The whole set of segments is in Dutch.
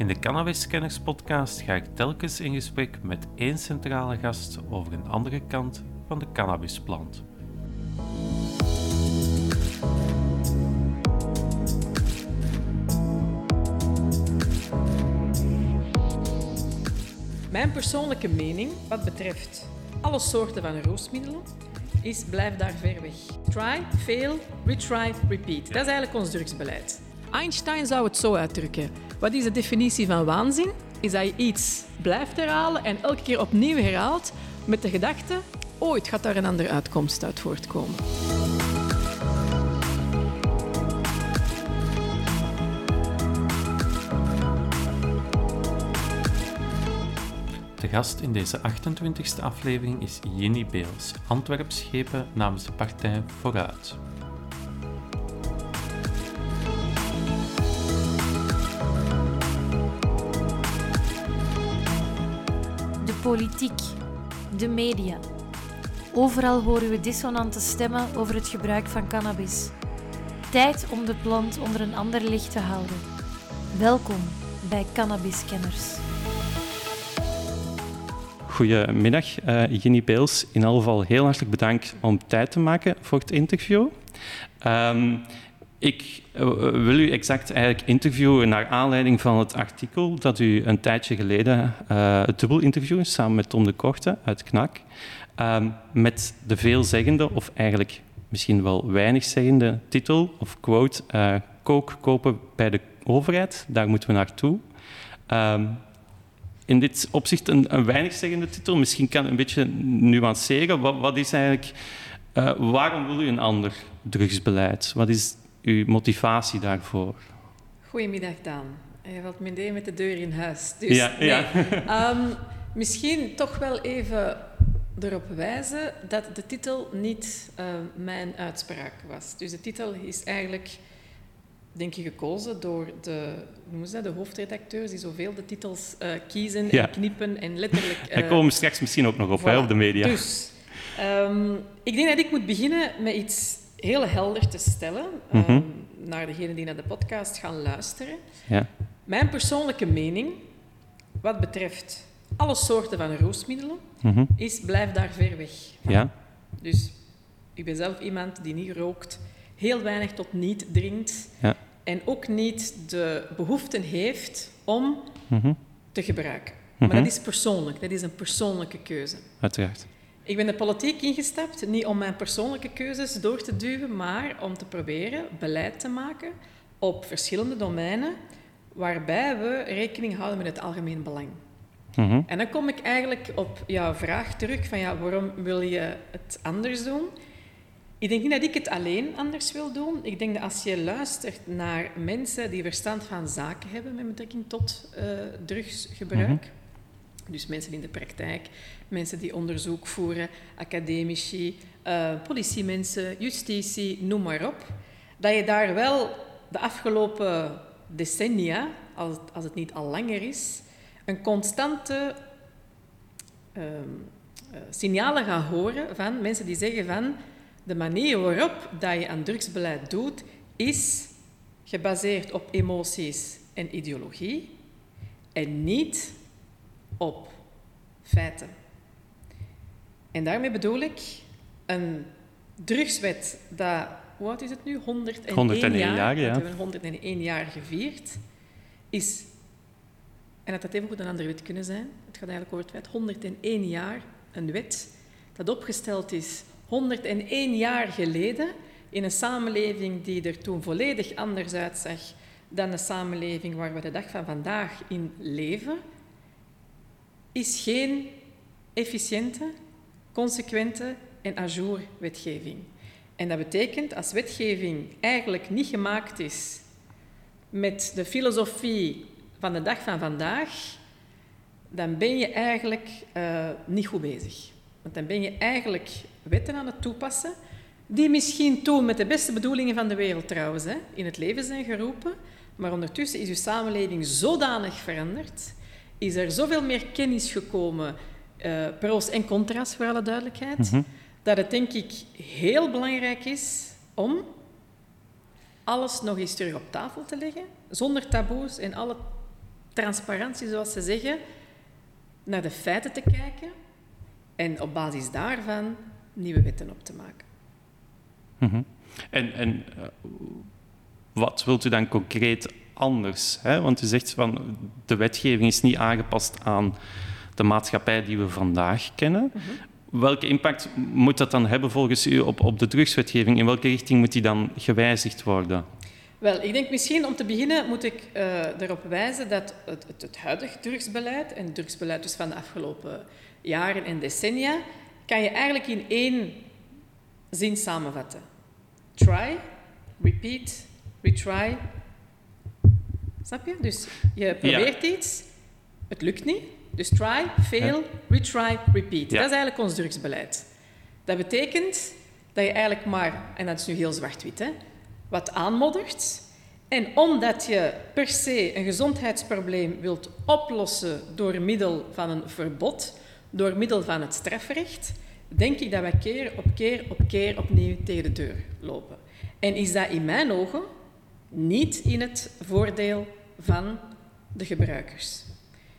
In de Cannabis Scanners podcast ga ik telkens in gesprek met één centrale gast over een andere kant van de cannabisplant. Mijn persoonlijke mening wat betreft alle soorten van roosmiddelen is blijf daar ver weg. Try, fail, retry, repeat. Dat is eigenlijk ons drugsbeleid. Einstein zou het zo uitdrukken. Wat is de definitie van waanzin? Is dat je iets blijft herhalen en elke keer opnieuw herhaalt met de gedachte, ooit gaat daar een andere uitkomst uit voortkomen. De gast in deze 28e aflevering is Jenny Beels, Antwerpschepen namens de partij Vooruit. Politiek, de media. Overal horen we dissonante stemmen over het gebruik van cannabis. Tijd om de plant onder een ander licht te houden. Welkom bij Cannabiskenners. Goedemiddag, uh, Jenny Beels. In elk geval heel hartelijk bedankt om tijd te maken voor het interview. Um, ik uh, wil u exact eigenlijk interviewen naar aanleiding van het artikel dat u een tijdje geleden, uh, het dubbel interview samen met Tom de Korte uit KNAK, um, met de veelzeggende, of eigenlijk misschien wel weinigzeggende titel of quote, kook kopen bij de overheid, daar moeten we naartoe. Um, in dit opzicht een, een weinigzeggende titel, misschien kan een beetje nuanceren. Wat, wat is eigenlijk, waarom wil u een ander drugsbeleid? Wat is uw motivatie daarvoor? Goedemiddag, Daan. Je valt meteen met de deur in huis. Dus, ja. Um, misschien toch wel even erop wijzen dat de titel niet uh, mijn uitspraak was. Dus de titel is eigenlijk, denk ik, gekozen door de, ze dat, de hoofdredacteurs die zoveel de titels uh, kiezen Ja. en knippen en letterlijk... Daar uh, komen we straks misschien ook nog op, hè, voilà. op de media. Dus, um, ik denk dat ik moet beginnen met iets heel helder te stellen um, Mhm. naar degenen die naar de podcast gaan luisteren. Ja. Mijn persoonlijke mening, wat betreft alle soorten van roosmiddelen, Mhm. is blijf daar ver weg. ja. Dus ik ben zelf iemand die niet rookt, heel weinig tot niet drinkt Ja. en ook niet de behoefte heeft om Mhm. te gebruiken. Maar dat is persoonlijk, dat is een persoonlijke keuze. Uiteraard. Ik ben de politiek ingestapt, niet om mijn persoonlijke keuzes door te duwen, maar om te proberen beleid te maken op verschillende domeinen waarbij we rekening houden met het algemeen belang. Mhm. En dan kom ik eigenlijk op jouw vraag terug van ja, waarom wil je het anders doen? Ik denk niet dat ik het alleen anders wil doen. Ik denk dat als je luistert naar mensen die verstand van zaken hebben met betrekking tot uh, drugsgebruik, Mhm. Dus mensen in de praktijk, mensen die onderzoek voeren, academici, uh, politiemensen, justitie, noem maar op, dat je daar wel de afgelopen decennia, als het, als het niet al langer is, een constante uh, signalen gaat horen van mensen die zeggen van de manier waarop dat je aan drugsbeleid doet, is gebaseerd op emoties en ideologie en niet op feiten. En daarmee bedoel ik een drugswet dat, hoe oud is het nu? 101, 101 jaar. jaar, ja. Hebben we 101 jaar gevierd. Is, en dat had even goed een andere wet kunnen zijn. Het gaat eigenlijk over het feit 101 jaar, een wet dat opgesteld is 101 jaar geleden in een samenleving die er toen volledig anders uitzag dan de samenleving waar we de dag van vandaag in leven, is geen efficiënte, consequente en ajour wetgeving. En dat betekent als wetgeving eigenlijk niet gemaakt is met de filosofie van de dag van vandaag, dan ben je eigenlijk uh, niet goed bezig. Want dan ben je eigenlijk wetten aan het toepassen, die misschien toen met de beste bedoelingen van de wereld trouwens in het leven zijn geroepen, maar ondertussen is uw samenleving zodanig veranderd, is er zoveel meer kennis gekomen, uh, pro's en contra's voor alle duidelijkheid, Mhm. mm -hmm. dat het denk ik heel belangrijk is om alles nog eens terug op tafel te leggen, zonder taboes en alle transparantie, zoals ze zeggen, naar de feiten te kijken en op basis daarvan nieuwe wetten op te maken. Mhm. En, en uh, wat wilt u dan concreet anders? Hè? Want u zegt van de wetgeving is niet aangepast aan de maatschappij die we vandaag kennen. Mhm. Welke impact moet dat dan hebben volgens u op, op de drugswetgeving? In welke richting moet die dan gewijzigd worden? Wel, ik denk misschien om te beginnen moet ik uh, erop wijzen dat het, het, het huidige drugsbeleid, en het drugsbeleid dus van de afgelopen jaren en decennia, kan je eigenlijk in één zin samenvatten. Try, repeat, retry. Snap je? Dus je probeert iets, het lukt niet. Dus try, fail, retry, repeat. Dat is eigenlijk ons drugsbeleid. Dat betekent dat je eigenlijk maar, en dat is nu heel zwart-wit, wat aanmoddert. En omdat je per se een gezondheidsprobleem wilt oplossen door middel van een verbod, door middel van het strafrecht, denk ik dat wij keer op keer op keer opnieuw tegen de deur lopen. En is dat in mijn ogen niet in het voordeel van de gebruikers.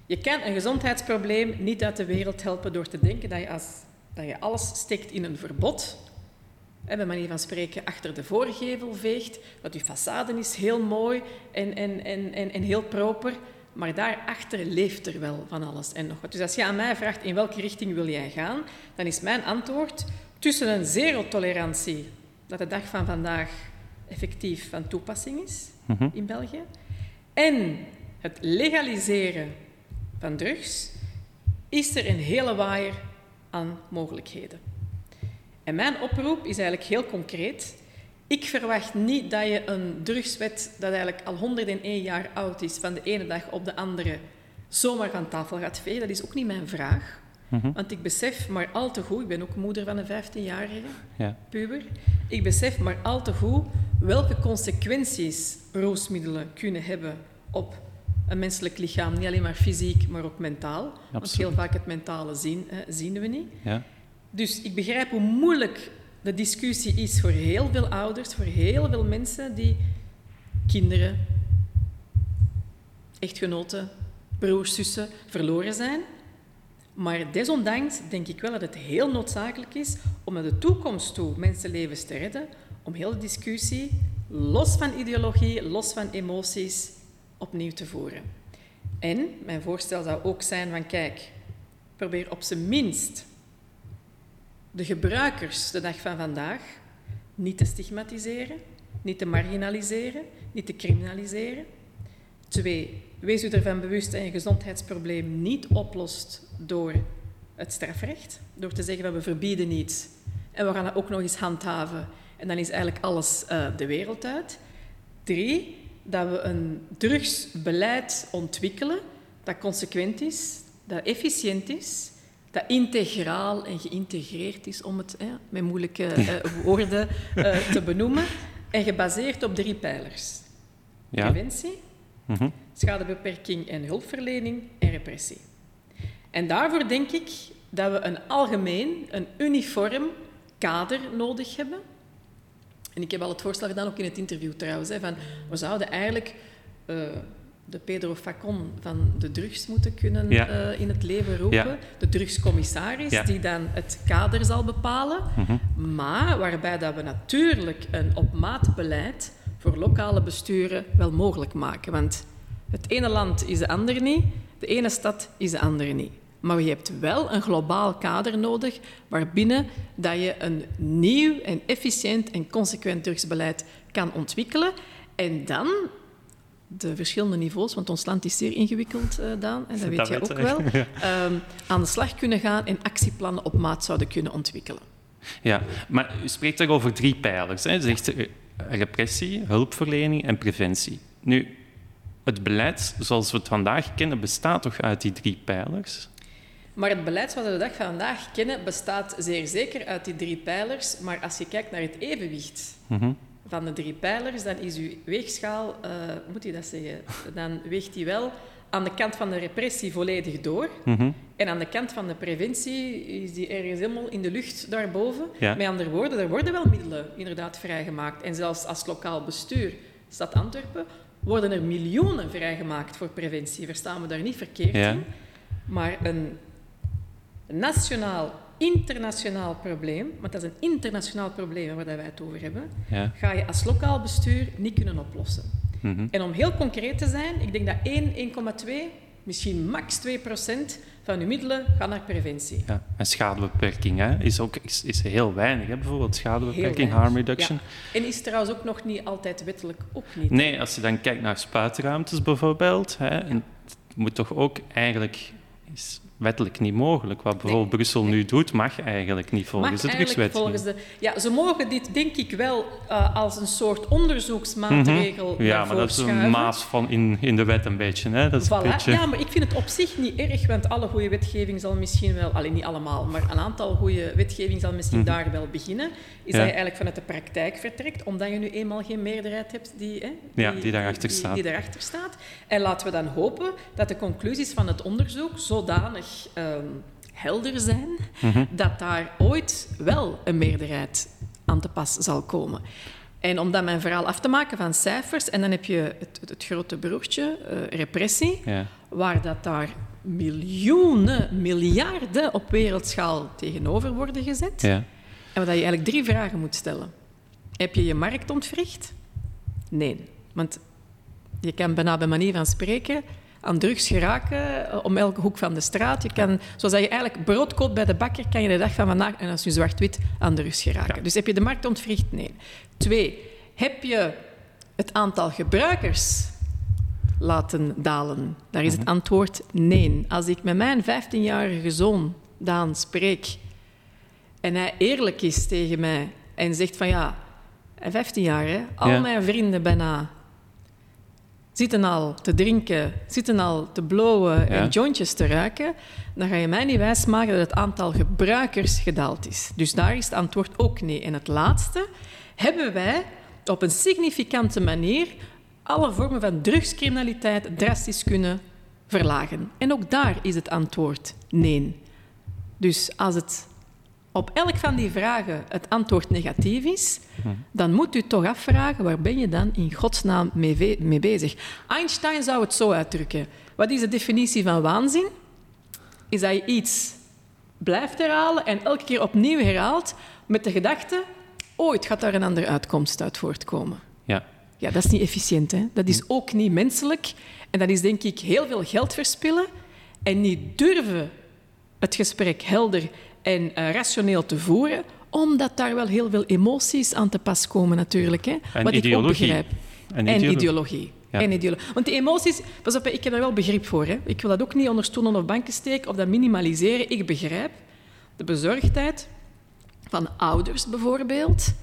Je kan een gezondheidsprobleem niet uit de wereld helpen door te denken dat je, als, dat je alles steekt in een verbod, bij manier van spreken achter de voorgevel veegt, dat je façade is heel mooi en, en, en, en, en heel proper, maar daarachter leeft er wel van alles en nog wat. Dus als je aan mij vraagt in welke richting wil jij gaan, dan is mijn antwoord tussen een zero-tolerantie, dat de dag van vandaag effectief van toepassing is mhm. in België, en het legaliseren van drugs, is er een hele waaier aan mogelijkheden. En mijn oproep is eigenlijk heel concreet. Ik verwacht niet dat je een drugswet dat eigenlijk al 101 jaar oud is, van de ene dag op de andere zomaar van tafel gaat vegen. Dat is ook niet mijn vraag. Mhm. Want ik besef maar al te goed, ik ben ook moeder van een 15-jarige ja. puber, ik besef maar al te goed welke consequenties roosmiddelen kunnen hebben op een menselijk lichaam. Niet alleen maar fysiek, maar ook mentaal. Want heel vaak het mentale zien, zien we niet. Ja. Dus ik begrijp hoe moeilijk de discussie is voor heel veel ouders, voor heel veel mensen die kinderen, echtgenoten, broers, zussen verloren zijn. Maar desondanks denk ik wel dat het heel noodzakelijk is om naar de toekomst toe mensenlevens te redden, om heel de discussie, los van ideologie, los van emoties, opnieuw te voeren. En mijn voorstel zou ook zijn van kijk, probeer op zijn minst de gebruikers de dag van vandaag niet te stigmatiseren, niet te marginaliseren, niet te criminaliseren. Twee, wees u ervan bewust dat je gezondheidsprobleem niet oplost door het strafrecht, door te zeggen dat we verbieden niet en we gaan het ook nog eens handhaven en dan is eigenlijk alles uh, de wereld uit. Drie, dat we een drugsbeleid ontwikkelen dat consequent is, dat efficiënt is, dat integraal en geïntegreerd is, om het met moeilijke uh, woorden uh, te benoemen, en gebaseerd op drie pijlers. Ja. Preventie, mm schadebeperking en hulpverlening en repressie. En daarvoor denk ik dat we een algemeen, een uniform kader nodig hebben. En ik heb al het voorstel gedaan, ook in het interview trouwens, hè, van we zouden eigenlijk... Uh, de Pedro Facon van de drugs moeten kunnen uh, in het leven roepen. De drugscommissaris, die dan het kader zal bepalen. Mhm. Maar waarbij dat we natuurlijk een op maat beleid voor lokale besturen wel mogelijk maken. Want het ene land is de andere niet, de ene stad is de andere niet. Maar je hebt wel een globaal kader nodig waarbinnen dat je een nieuw en efficiënt en consequent drugsbeleid kan ontwikkelen. En dan de verschillende niveaus, want ons land is zeer ingewikkeld, uh, Daan, en dat weet jij ook wel, ehm, aan de slag kunnen gaan en actieplannen op maat zouden kunnen ontwikkelen. Ja, maar u spreekt er over drie pijlers. Hè. Zegt eh, repressie, hulpverlening en preventie. Nu, het beleid zoals we het vandaag kennen bestaat toch uit die drie pijlers? Maar het beleid zoals we de dag van vandaag kennen bestaat zeer zeker uit die drie pijlers. Maar als je kijkt naar het evenwicht mhm van de drie pijlers, dan is uw weegschaal, uh, moet je dat zeggen, dan weegt die wel aan de kant van de repressie volledig door. Mhm. En aan de kant van de preventie is die ergens helemaal in de lucht daarboven. Met andere woorden, er worden wel middelen inderdaad vrijgemaakt. En zelfs als lokaal bestuur, Stad Antwerpen, worden er miljoenen vrijgemaakt voor preventie. Verstaan we daar niet verkeerd Ja. in. Maar een nationaal, internationaal probleem, want dat is een internationaal probleem waar dat wij het over hebben, Ja. ga je als lokaal bestuur niet kunnen oplossen. Mhm. En om heel concreet te zijn, ik denk dat 1, 1,2, misschien max 2 procent van uw middelen gaan naar preventie. Ja, en schadebeperking hè, is ook is, is heel weinig. Hè? Bijvoorbeeld schadebeperking, harm reduction. Ja. En is trouwens ook nog niet altijd wettelijk ook niet. Nee, als je dan kijkt naar spuitruimtes bijvoorbeeld, hè, en het moet toch ook eigenlijk is wettelijk niet mogelijk. Wat bijvoorbeeld Brussel nu doet, mag eigenlijk niet volgens Mag de eigenlijk drugswet. volgens de, ja, ze mogen dit denk ik wel eh, als een soort onderzoeksmaatregel Mhm. Ja, maar dat is een maas van in, in de wet een beetje. Hè? Dat is Voilà. een beetje... Ja, maar ik vind het op zich niet erg, want alle goede wetgeving zal misschien wel, alleen niet allemaal, maar een aantal goede wetgeving zal misschien Mhm. daar wel beginnen. Is Ja. dat je eigenlijk vanuit de praktijk vertrekt, omdat je nu eenmaal geen meerderheid hebt die, hè, Ja, die daarachter die, staat. Die daarachter staat. En laten we dan hopen dat de conclusies van het onderzoek zodanig ehm, helder zijn Mhm. dat daar ooit wel een meerderheid aan te pas zal komen. En om dat mijn verhaal af te maken van cijfers, en dan heb je het, grote broertje, eh, repressie, Ja. waar dat daar miljoenen, miljarden op wereldschaal tegenover worden gezet. Ja. En waar je eigenlijk drie vragen moet stellen. Heb je je markt ontwricht? Nee. Want je kan bijna bij manier van spreken aan drugs geraken eh, om elke hoek van de straat. Je kan, zoals dat je eigenlijk brood koopt bij de bakker, kan je de dag van vandaag, en als je zwart-wit, aan drugs geraken. Ja. Dus heb je de markt ontwricht? Nee. Twee, heb je het aantal gebruikers laten dalen? Daar is het antwoord nee. Als ik met mijn 15-jarige zoon, Daan, spreek en hij eerlijk is tegen mij en zegt van ja, hij 15 jaar, hè, al Ja. mijn vrienden bijna zitten al te drinken, zitten al te blowen Ja. en jointjes te ruiken, dan ga je mij niet wijsmaken dat het aantal gebruikers gedaald is. Dus daar is het antwoord ook nee. En het laatste, hebben wij op een significante manier alle vormen van drugscriminaliteit drastisch kunnen verlagen? En ook daar is het antwoord nee. Dus als het op elk van die vragen het antwoord negatief is, dan moet u toch afvragen waar ben je dan in godsnaam mee, mee bezig. Einstein zou het zo uitdrukken. Wat is de definitie van waanzin? Is dat je iets blijft herhalen en elke keer opnieuw herhaalt met de gedachte, ooit gaat daar een andere uitkomst uit voortkomen. Ja. Ja, dat is niet efficiënt. Hè? Dat is ook niet menselijk. En dat is denk ik heel veel geld verspillen en niet durven het gesprek helder en eh, rationeel te voeren, omdat daar wel heel veel emoties aan te pas komen natuurlijk. Hè? En Wat ik ook ideologie. begrijp. En, En ideolo- ideologie. Ja. En ideologie. Want die emoties, pas op, ik heb daar wel begrip voor. Hè. Ik wil dat ook niet onder stoelen of banken steken of dat minimaliseren. Ik begrijp de bezorgdheid van ouders bijvoorbeeld.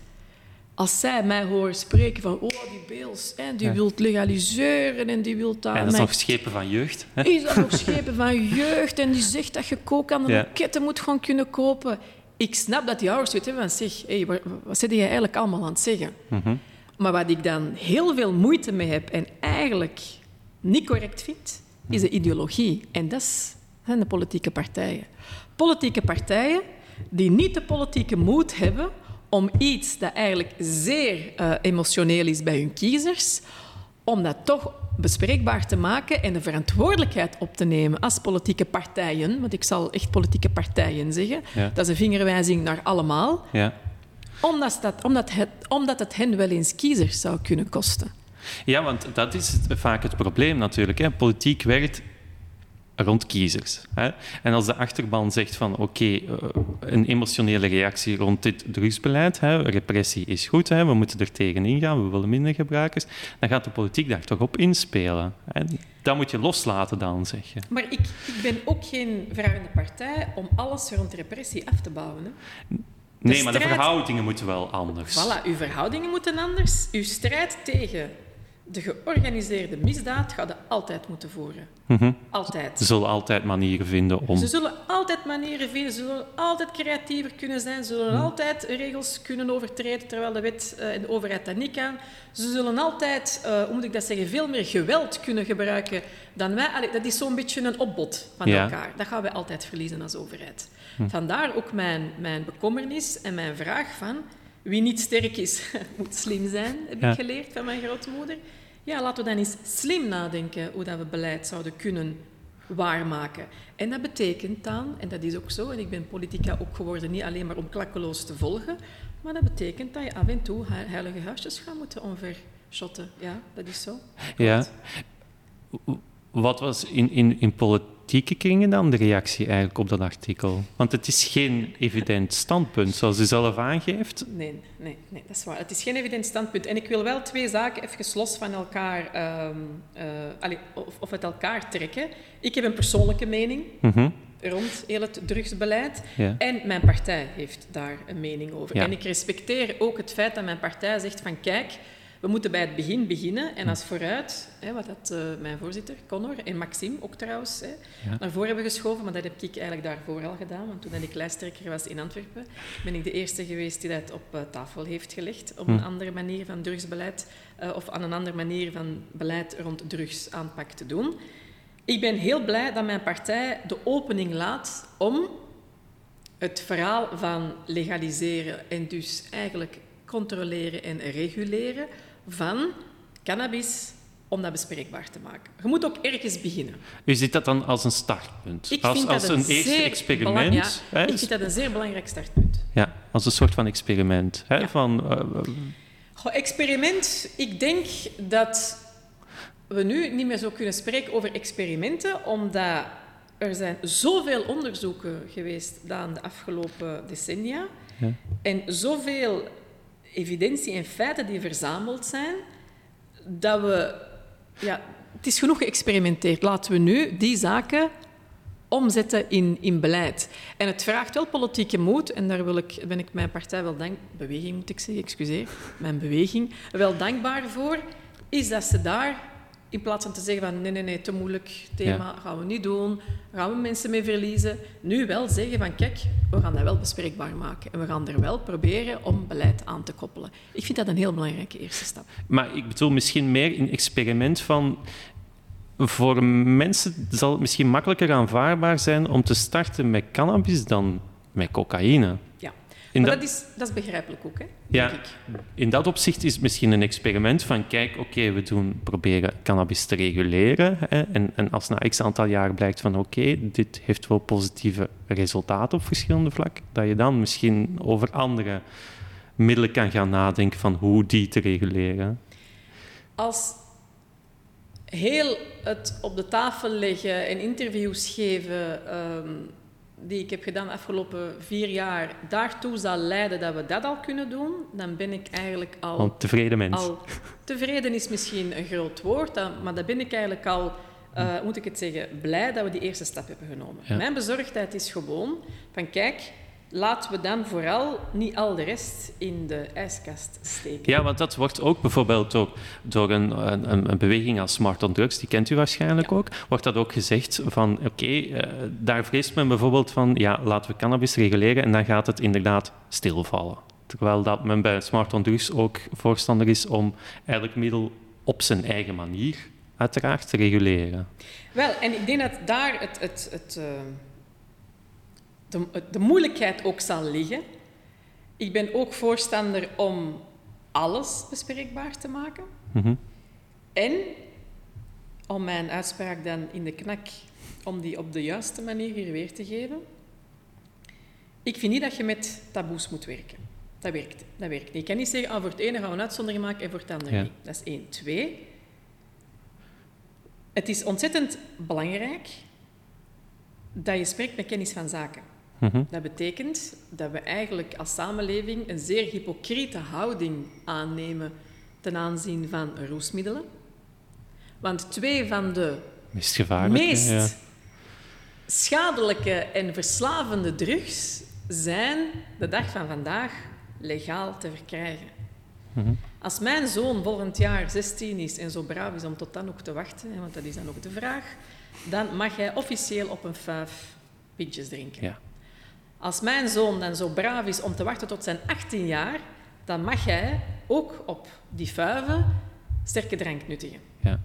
Als zij mij horen spreken van, oh, die Beels, hè, die Ja. wilt legaliseren en die wilt daar... En dat is nog schepen van jeugd. Hè? is dat nog schepen van jeugd en die zegt dat je kook aan de Ja. loketten moet gaan kunnen kopen. Ik snap dat die ouders hebben van, zeg, hey, wat, zit jij eigenlijk allemaal aan het zeggen? Mhm. Maar wat ik dan heel veel moeite mee heb en eigenlijk niet correct vind, is de ideologie. En dat zijn de politieke partijen. Politieke partijen die niet de politieke moed hebben om iets dat eigenlijk zeer eh, emotioneel is bij hun kiezers, om dat toch bespreekbaar te maken en de verantwoordelijkheid op te nemen als politieke partijen, want ik zal echt politieke partijen zeggen, Ja. dat is een vingerwijzing naar allemaal, Ja. omdat, dat, omdat, het, omdat het hen wel eens kiezers zou kunnen kosten. ja, want dat is vaak het probleem natuurlijk. Hè. Politiek werkt rond kiezers. Hè. En als de achterban zegt van oké, eh, een emotionele reactie rond dit drugsbeleid, hè, repressie is goed, hè, we moeten er tegenin gaan, we willen minder gebruikers, dan gaat de politiek daar toch op inspelen. Hè. Dat moet je loslaten dan, zeg je. Maar ik, ik ben ook geen vragende partij om alles rond repressie af te bouwen. Hè. Nee, maar de verhoudingen moeten wel anders. Voilà, uw verhoudingen moeten anders. Uw strijd tegen de georganiseerde misdaad gaat altijd moeten voeren. Mhm. Altijd. Ze zullen altijd manieren vinden om... Ze zullen altijd manieren vinden, ze zullen altijd creatiever kunnen zijn, ze zullen altijd regels kunnen overtreden terwijl de wet eh, en de overheid dat niet kan. Ze zullen altijd, eh, hoe moet ik dat zeggen, veel meer geweld kunnen gebruiken dan wij. Allee, dat is zo'n beetje een opbod van Ja. elkaar. Dat gaan wij altijd verliezen als overheid. Vandaar ook mijn, mijn bekommernis en mijn vraag van wie niet sterk is, moet slim zijn, heb Ja. ik geleerd van mijn grootmoeder. Ja, laten we dan eens slim nadenken hoe dat we beleid zouden kunnen waarmaken. En dat betekent dan, en dat is ook zo, en ik ben politica ook geworden niet alleen maar om klakkeloos te volgen, maar dat betekent dat je af en toe heilige huisjes gaat moeten omvershotten. Ja, dat is zo. Ja. Wat was in, in, in politieke kringen dan de reactie eigenlijk op dat artikel? Want het is geen evident standpunt, zoals u zelf aangeeft. Nee, nee, nee, dat is waar. Het is geen evident standpunt. En ik wil wel twee zaken even los van elkaar, um, uh, of, of uit elkaar trekken. Ik heb een persoonlijke mening. Mm rond heel het drugsbeleid. En mijn partij heeft daar een mening over. En ik respecteer ook het feit dat mijn partij zegt van kijk, we moeten bij het begin beginnen en als vooruit, hè, wat dat, uh, mijn voorzitter, Connor, en Maxime ook trouwens, hè, naar voren hebben geschoven, maar dat heb ik eigenlijk daarvoor al gedaan, want toen ik lijsttrekker was in Antwerpen, ben ik de eerste geweest die dat op uh, tafel heeft gelegd om hm. een andere manier van drugsbeleid uh, of aan een andere manier van beleid rond drugsaanpak te doen. Ik ben heel blij dat mijn partij de opening laat om het verhaal van legaliseren en dus eigenlijk controleren en reguleren van cannabis om dat bespreekbaar te maken. Je moet ook ergens beginnen. U ziet dat dan als een startpunt? Ik als, als een, eerste experiment? Ja, hè? Ik vind dat een zeer belangrijk startpunt. Ja, als een soort van experiment. Hè? Ja. Van, uh, Goh, experiment, ik denk dat we nu niet meer zo kunnen spreken over experimenten, omdat er zijn zoveel onderzoeken geweest dan de afgelopen decennia ja. en zoveel evidentie en feiten die verzameld zijn, dat we... Ja, het is genoeg geëxperimenteerd. Laten we nu die zaken omzetten in, in beleid. En het vraagt wel politieke moed, en daar wil ik, ben ik mijn partij wel dank... Beweging moet ik zeggen, excuseer. Mijn beweging. Wel dankbaar voor, is dat ze daar in plaats van te zeggen van nee, nee, nee, te moeilijk thema, gaan we niet doen, gaan we mensen mee verliezen. Nu wel zeggen van kijk, we gaan dat wel bespreekbaar maken. En we gaan er wel proberen om beleid aan te koppelen. Ik vind dat een heel belangrijke eerste stap. Maar ik bedoel misschien meer een experiment van... Voor mensen zal het misschien makkelijker aanvaardbaar zijn om te starten met cannabis dan met cocaïne. Maar dat, is, dat is begrijpelijk ook, hè? Ja, in dat opzicht is het misschien een experiment van kijk, oké, we doen, proberen cannabis te reguleren. Hè, en, en, als na x aantal jaar blijkt van oké, dit heeft wel positieve resultaten op verschillende vlakken, dat je dan misschien over andere middelen kan gaan nadenken van hoe die te reguleren. Als heel het op de tafel leggen en interviews geven ehm, die ik heb gedaan de afgelopen vier jaar daartoe zal leiden dat we dat al kunnen doen, dan ben ik eigenlijk al... Een tevreden mens. Al, tevreden is misschien een groot woord, maar dan ben ik eigenlijk al, uh, moet ik het zeggen, blij dat we die eerste stap hebben genomen. Mijn bezorgdheid is gewoon van, kijk, laten we dan vooral niet al de rest in de ijskast steken. Ja, want dat wordt ook bijvoorbeeld door, door een, een, een beweging als Smart on Drugs, die kent u waarschijnlijk ook, wordt dat ook gezegd van oké, eh, daar vreest men bijvoorbeeld van ja, laten we cannabis reguleren en dan gaat het inderdaad stilvallen. Terwijl dat men bij Smart on Drugs ook voorstander is om eigenlijk middel op zijn eigen manier uiteraard te reguleren. Wel, en ik denk dat daar het, het, het uh de, de moeilijkheid ook zal liggen. Ik ben ook voorstander om alles bespreekbaar te maken. Mhm. En om mijn uitspraak dan in de knak, om die op de juiste manier hier weer te geven. Ik vind niet dat je met taboes moet werken. Dat werkt, dat werkt niet. Ik kan niet zeggen, ah, voor het ene gaan we een uitzondering maken en voor het andere niet. Dat is één. Twee, het is ontzettend belangrijk dat je spreekt met kennis van zaken. Mhm. Dat betekent dat we eigenlijk als samenleving een zeer hypocriete houding aannemen ten aanzien van roesmiddelen. Want twee van de meest schadelijke en verslavende drugs zijn de dag van vandaag legaal te verkrijgen. Mhm. Als mijn zoon volgend jaar 16 is en zo braaf is om tot dan ook te wachten, want dat is dan ook de vraag, dan mag hij officieel op een vijf pintjes drinken. Ja. Als mijn zoon dan zo braaf is om te wachten tot zijn 18 jaar, dan mag hij ook op die vuiven sterke drank nuttigen. Ja.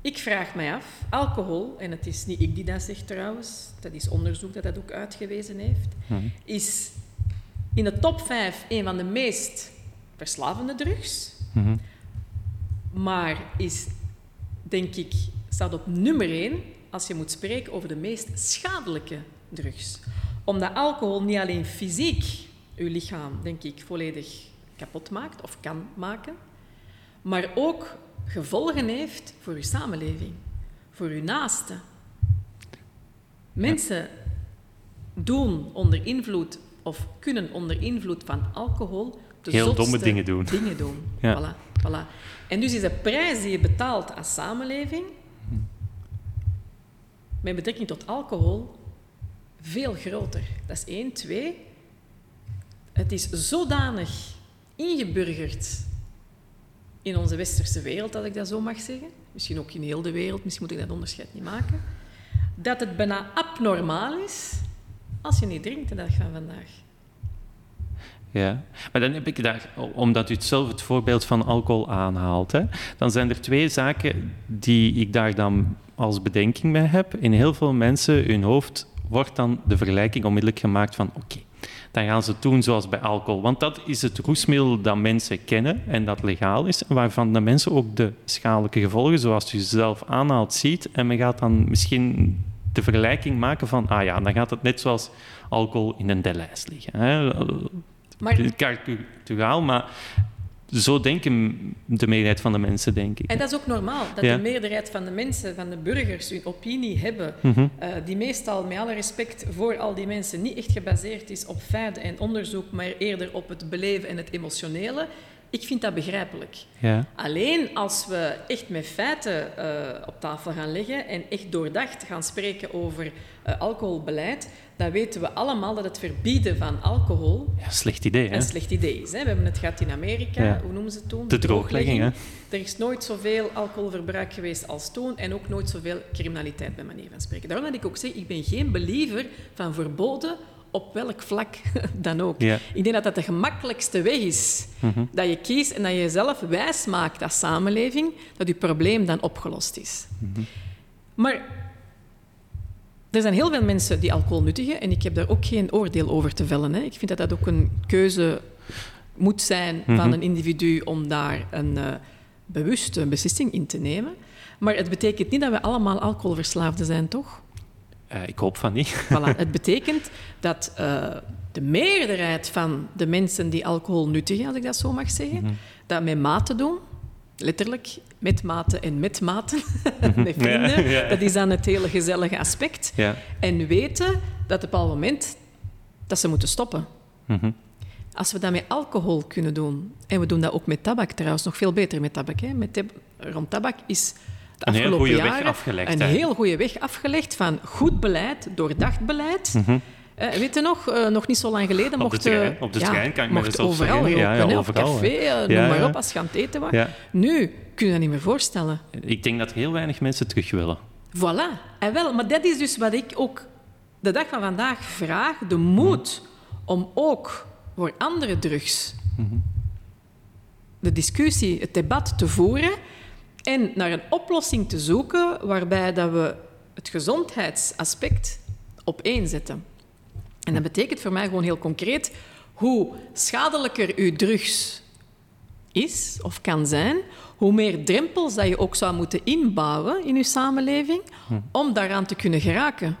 Ik vraag mij af, alcohol, en het is niet ik die dat zegt trouwens, dat is onderzoek dat dat ook uitgewezen heeft, mhm. is in de top 5 een van de meest verslavende drugs. Mhm. maar is, denk ik, staat op nummer één als je moet spreken over de meest schadelijke drugs. Omdat alcohol niet alleen fysiek je lichaam, denk ik, volledig kapot maakt of kan maken, maar ook gevolgen heeft voor uw samenleving, voor uw naasten. Mensen doen onder invloed of kunnen onder invloed van alcohol de Heel zotste domme dingen doen. Dingen doen. Ja. Voilà, voilà. En dus is de prijs die je betaalt als samenleving met betrekking tot alcohol veel groter. Dat is één. Twee, het is zodanig ingeburgerd in onze westerse wereld, dat ik dat zo mag zeggen. Misschien ook in heel de wereld, misschien moet ik dat onderscheid niet maken. Dat het bijna abnormaal is als je niet drinkt de dag van vandaag. Ja, maar dan heb ik daar, omdat u zelf het voorbeeld van alcohol aanhaalt, dan zijn er twee zaken die ik daar dan als bedenking bij heb. In heel veel mensen, hun hoofd wordt dan de vergelijking onmiddellijk gemaakt van oké, dan gaan ze het doen zoals bij alcohol. Want dat is het roesmiddel dat mensen kennen en dat legaal is, waarvan de mensen ook de schadelijke gevolgen, zoals u zelf aanhaalt, ziet. En men gaat dan misschien de vergelijking maken van, ah ja, dan gaat het net zoals alcohol in een delijst liggen. Hè. Maar, Karikaturaal, maar zo denken de meerderheid van de mensen, denk ik. en dat is ook normaal, dat Ja. de meerderheid van de mensen, van de burgers, hun opinie hebben, Mhm. eh, die meestal, met alle respect voor al die mensen, niet echt gebaseerd is op feiten en onderzoek, maar eerder op het beleven en het emotionele. Ik vind dat begrijpelijk. Ja. Alleen als we echt met feiten eh, op tafel gaan leggen en echt doordacht gaan spreken over eh, alcoholbeleid, dan weten we allemaal dat het verbieden van alcohol ja, slecht idee, hè? een slecht idee is. Hè. We hebben het gehad in Amerika, Ja. hoe noemen ze het toen? De drooglegging, hè? Er is nooit zoveel alcoholverbruik geweest als toen en ook nooit zoveel criminaliteit, bij manier van spreken. Daarom dat ik ook zeg, ik ben geen believer van verboden op welk vlak dan ook. Ja. Ik denk dat dat de gemakkelijkste weg is. Mhm. Dat je kiest en dat je jezelf wijs maakt als samenleving dat je probleem dan opgelost is. Mhm. Maar er zijn heel veel mensen die alcohol nuttigen en ik heb daar ook geen oordeel over te vellen. Hè. Ik vind dat dat ook een keuze moet zijn van Mhm. een individu om daar een eh, bewuste beslissing in te nemen. Maar het betekent niet dat we allemaal alcoholverslaafden zijn, toch? Eh, ik hoop van niet. Voilà. Het betekent dat eh, de meerderheid van de mensen die alcohol nuttigen, als ik dat zo mag zeggen, Mhm. dat met mate doen. Letterlijk, met mate en met maten. met vrienden. Ja, ja. Dat is dan het hele gezellige aspect. Ja. En weten dat op een bepaald moment dat ze moeten stoppen. Mhm. Als we dat met alcohol kunnen doen, en we doen dat ook met tabak trouwens, nog veel beter met tabak. Hè? Met tab- rond tabak is de Een heel afgelopen goede weg afgelegd, een hè? heel goede weg afgelegd van goed beleid, doordacht beleid. Mhm. Eh, weet je nog, eh, nog niet zo lang geleden Op de mocht, trein, op de trein kan ik me mocht zelfs overal roken, Ja, ja, overal, café, eh, noem maar op, als je aan het eten was. Nu kun je dat niet meer voorstellen. Ik denk dat heel weinig mensen terug willen. Voilà. En wel, maar dat is dus wat ik ook de dag van vandaag vraag. De moed om ook voor andere drugs de discussie, het debat te voeren en naar een oplossing te zoeken waarbij dat we het gezondheidsaspect op één zetten. En dat betekent voor mij gewoon heel concreet hoe schadelijker uw drugs is of kan zijn, hoe meer drempels dat je ook zou moeten inbouwen in uw samenleving om daaraan te kunnen geraken.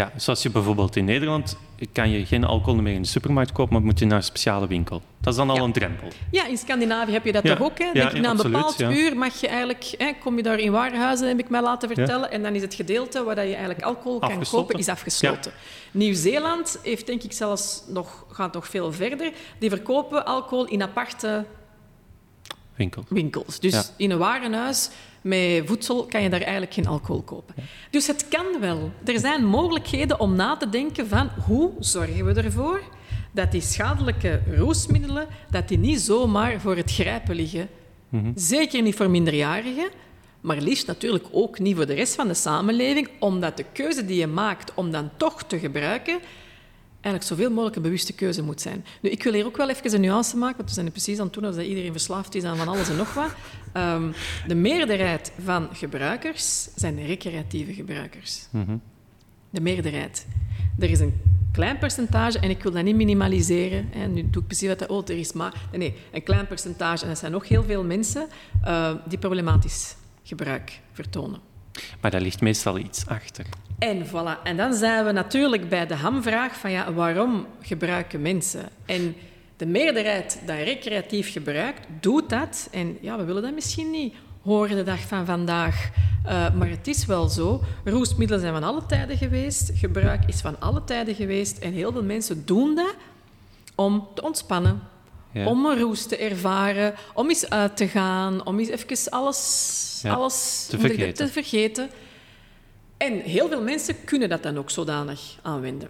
Ja, zoals je bijvoorbeeld in Nederland kan je geen alcohol meer in de supermarkt kopen, maar moet je naar een speciale winkel. Dat is dan al Ja. een drempel. Ja, in Scandinavië heb je dat Ja. toch ook? Hè? Ja, na een bepaald uur mag je eigenlijk, hè, kom je daar in warenhuizen, heb ik mij laten vertellen, en dan is het gedeelte waar dat je eigenlijk alcohol kan kopen, is afgesloten. Nieuw-Zeeland heeft denk ik zelfs nog, gaat nog veel verder. Die verkopen alcohol in aparte Winkel. winkels. Dus Ja. in een warenhuis met voedsel kan je daar eigenlijk geen alcohol kopen. Dus het kan wel. Er zijn mogelijkheden om na te denken van hoe zorgen we ervoor dat die schadelijke roesmiddelen dat die niet zomaar voor het grijpen liggen. Zeker niet voor minderjarigen, maar liefst natuurlijk ook niet voor de rest van de samenleving, omdat de keuze die je maakt om dan toch te gebruiken eigenlijk zoveel mogelijk een bewuste keuze moet zijn. Nu, ik wil hier ook wel even een nuance maken, want we zijn nu precies aan het doen alsof iedereen verslaafd is aan van alles en nog wat. Ehm, de meerderheid van gebruikers zijn recreatieve gebruikers. Mhm. De meerderheid. Er is een klein percentage, en ik wil dat niet minimaliseren, hè, nu doe ik precies wat dat, oh, er is maar... Nee, nee, een klein percentage, en dat zijn nog heel veel mensen uh, die problematisch gebruik vertonen. Maar daar ligt meestal iets achter. En voilà. En dan zijn we natuurlijk bij de hamvraag van ja, waarom gebruiken mensen? En de meerderheid dat recreatief gebruikt, doet dat. En ja, we willen dat misschien niet horen de dag van vandaag. Uh, maar het is wel zo. Roestmiddelen zijn van alle tijden geweest. Gebruik is van alle tijden geweest. En heel veel mensen doen dat om te ontspannen. Ja. Om een roes te ervaren, om eens uit te gaan, om eens even alles, ja, alles te, vergeten. te vergeten. En heel veel mensen kunnen dat dan ook zodanig aanwenden.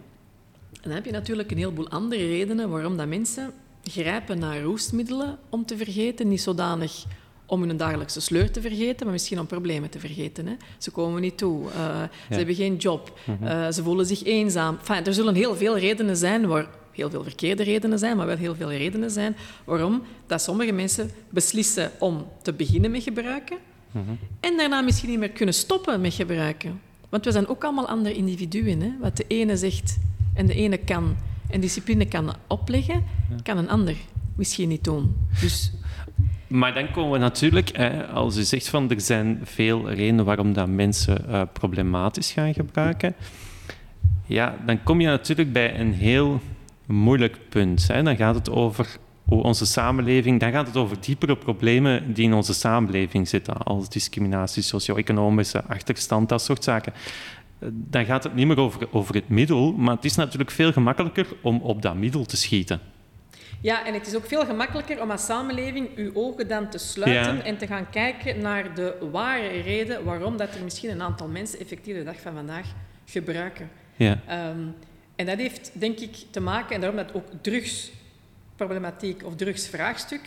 En dan heb je natuurlijk een heleboel andere redenen waarom dat mensen grijpen naar roestmiddelen om te vergeten. Niet zodanig om hun dagelijkse sleur te vergeten, maar misschien om problemen te vergeten. Hè. Ze komen niet toe, uh, ze hebben geen job, uh, ze voelen zich eenzaam. Enfin, er zullen heel veel redenen zijn, waar, heel veel verkeerde redenen zijn, maar wel heel veel redenen zijn waarom dat sommige mensen beslissen om te beginnen met gebruiken mm -hmm. en daarna misschien niet meer kunnen stoppen met gebruiken. Want we zijn ook allemaal andere individuen. Hè? Wat de ene zegt en de ene kan en discipline kan opleggen, kan een ander misschien niet doen. Dus maar dan komen we natuurlijk, als u zegt van er zijn veel redenen waarom dat mensen uh, problematisch gaan gebruiken, ja, dan kom je natuurlijk bij een heel moeilijk punt. Hè. Dan gaat het over onze samenleving, dan gaat het over diepere problemen die in onze samenleving zitten, als discriminatie, socio-economische achterstand, dat soort zaken. Dan gaat het niet meer over, over het middel, maar het is natuurlijk veel gemakkelijker om op dat middel te schieten. Ja, en het is ook veel gemakkelijker om als samenleving uw ogen dan te sluiten en te gaan kijken naar de ware reden waarom dat er misschien een aantal mensen effectief de dag van vandaag gebruiken. Ja. Um, en dat heeft denk ik te maken, en daarom dat ook drugsproblematiek of drugsvraagstuk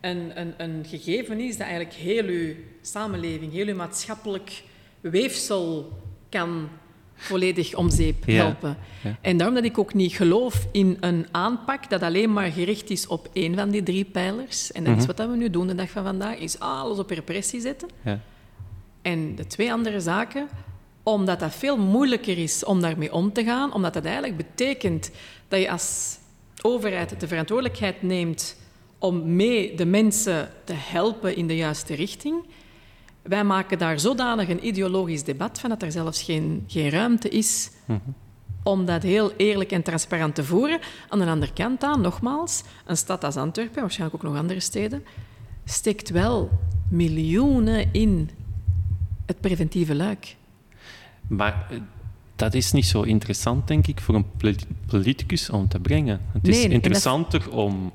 een, een, een gegeven is dat eigenlijk heel uw samenleving, heel uw maatschappelijk weefsel kan volledig om zeep helpen. Ja. En daarom dat ik ook niet geloof in een aanpak dat alleen maar gericht is op één van die drie pijlers. En dat is mhm. wat we nu doen de dag van vandaag, is alles op repressie zetten. Ja. En de twee andere zaken, omdat dat veel moeilijker is om daarmee om te gaan, omdat dat eigenlijk betekent dat je als overheid de verantwoordelijkheid neemt om mee de mensen te helpen in de juiste richting wij maken daar zodanig een ideologisch debat van dat er zelfs geen, geen ruimte is om dat heel eerlijk en transparant te voeren. Aan de andere kant dan, nogmaals, een stad als Antwerpen, waarschijnlijk ook nog andere steden, steekt wel miljoenen in het preventieve luik. Maar eh, dat is niet zo interessant, denk ik, voor een politicus om te brengen. Het is interessanter om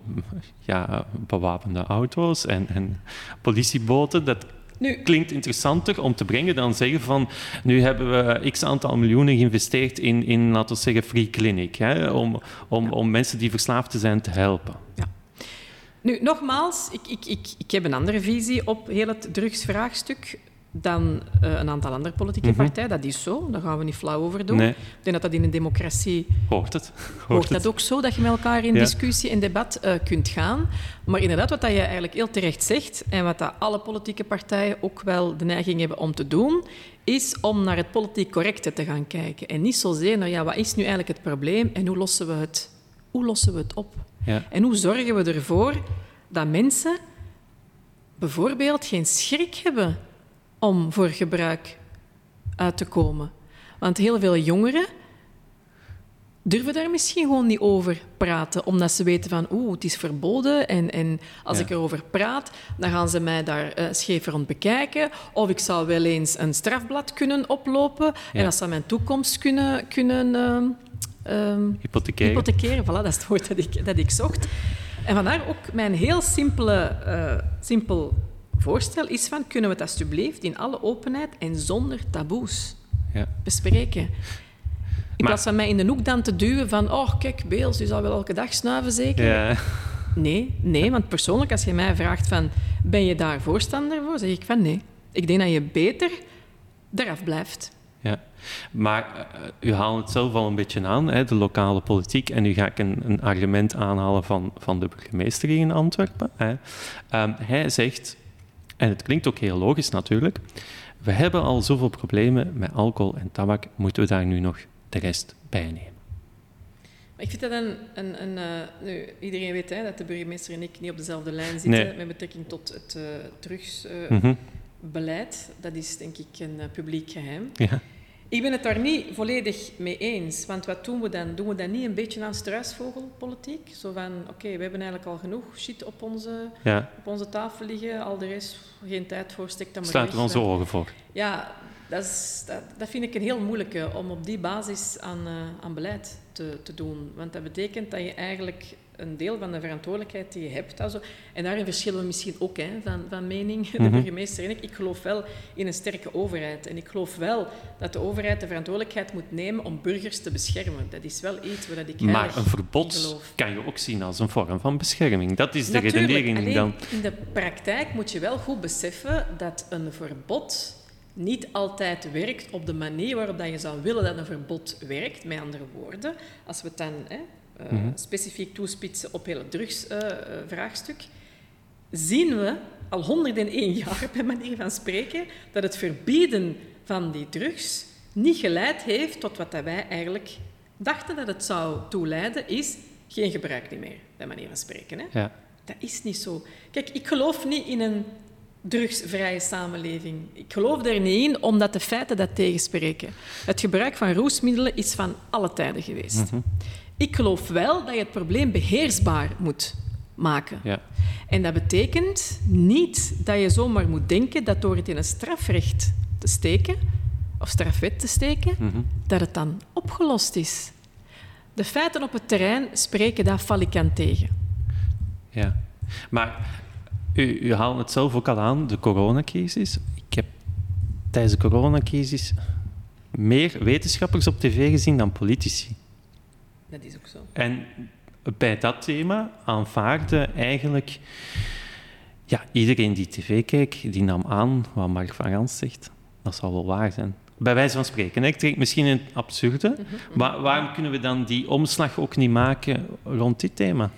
ja, bewapende auto's en, en politieboten. Dat nu, Klinkt interessanter om te brengen dan zeggen van nu hebben we x aantal miljoenen geïnvesteerd in, in laten we zeggen, free clinic, hè, om, om, om mensen die verslaafd zijn te helpen. Ja. Nu, nogmaals, ik, ik, ik, ik heb een andere visie op heel het drugsvraagstuk dan uh, een aantal andere politieke mm -hmm. partijen. Dat is zo, daar gaan we niet flauw over doen. Nee. Ik denk dat dat in een democratie... Hoort het. Hoort, hoort dat ook zo, dat je met elkaar in ja. discussie en debat uh, kunt gaan. Maar inderdaad, wat dat je eigenlijk heel terecht zegt, en wat dat alle politieke partijen ook wel de neiging hebben om te doen, is om naar het politiek correcte te gaan kijken. En niet zozeer naar, ja, wat is nu eigenlijk het probleem en hoe lossen we het, hoe lossen we het op? Ja. En hoe zorgen we ervoor dat mensen bijvoorbeeld geen schrik hebben om voor gebruik uit te komen. Want heel veel jongeren durven daar misschien gewoon niet over praten, omdat ze weten van oeh, het is verboden en, en als ja. ik erover praat, dan gaan ze mij daar uh, scheef rond bekijken of ik zou wel eens een strafblad kunnen oplopen ja. en dat zou mijn toekomst kunnen, kunnen uh, um, hypothekeren. hypothekeren. Voilà, dat is het woord dat ik, dat ik zocht. En vandaar ook mijn heel simpele, uh, simpel voorstel is van, kunnen we het alsjeblieft in alle openheid en zonder taboes ja. bespreken? In maar... plaats van mij in de hoek dan te duwen van, oh kijk, Beels, je zal wel elke dag snuiven zeker? Ja. Nee, nee, want persoonlijk als je mij vraagt van, ben je daar voorstander voor? Zeg ik van nee. Ik denk dat je beter eraf blijft. Ja, maar uh, u haalt het zelf al een beetje aan, hè, de lokale politiek. En nu ga ik een, een argument aanhalen van, van de burgemeester in Antwerpen. Hè. Um, hij zegt, en het klinkt ook heel logisch natuurlijk. We hebben al zoveel problemen met alcohol en tabak, moeten we daar nu nog de rest bij nemen? ik vind dat een... een, een uh, nu, iedereen weet hè, dat de burgemeester en ik niet op dezelfde lijn zitten met betrekking tot het uh, drugsbeleid. Dat is denk ik een publiek geheim. Ja. Ik ben het daar niet volledig mee eens. Want wat doen we dan? Doen we dan niet een beetje aan struisvogelpolitiek? Zo van, oké, we hebben eigenlijk al genoeg shit op onze, op onze tafel liggen. Al de rest, geen tijd voor, stek dan maar Sluiten we onze ogen voor. Ja, dat, is, dat, dat, vind ik een heel moeilijke, om op die basis aan, uh, aan beleid te, te doen. Want dat betekent dat je eigenlijk een deel van de verantwoordelijkheid die je hebt. Also, en daarin verschillen we misschien ook hè, van, van mening, de mhm. burgemeester en ik. Ik geloof wel in een sterke overheid. En ik geloof wel dat de overheid de verantwoordelijkheid moet nemen om burgers te beschermen. Dat is wel iets waar ik Maar een verbod kan je ook zien als een vorm van bescherming. Dat is de redenering dan. In de praktijk moet je wel goed beseffen dat een verbod niet altijd werkt op de manier waarop dat je zou willen dat een verbod werkt. Met andere woorden, als we het dan hè, uh, mm -hmm. specifiek toespitsen op heel het drugsvraagstuk, uh, zien we al 101 jaar, bij manier van spreken, dat het verbieden van die drugs niet geleid heeft tot wat wij eigenlijk dachten dat het zou toeleiden, is geen gebruik niet meer, bij manier van spreken. Hè? Ja. Dat is niet zo. Kijk, ik geloof niet in een drugsvrije samenleving. Ik geloof er niet in, omdat de feiten dat tegenspreken. Het gebruik van roesmiddelen is van alle tijden geweest. Mm ik geloof wel dat je het probleem beheersbaar moet maken. Ja. En dat betekent niet dat je zomaar moet denken dat door het in een strafrecht te steken, of strafwet te steken, mhm. dat het dan opgelost is. De feiten op het terrein spreken daar falikant tegen. Ja, maar u, u haalt het zelf ook al aan, de coronacrisis. Ik heb tijdens de coronacrisis meer wetenschappers op tv gezien dan politici. Dat is ook zo. En bij dat thema aanvaarde eigenlijk ja, iedereen die tv kijkt, die nam aan wat Mark van Gans zegt. Dat zal wel waar zijn. Bij wijze van spreken. Ik trek misschien een absurde. Mhm, maar waarom kunnen we dan die omslag ook niet maken rond dit thema?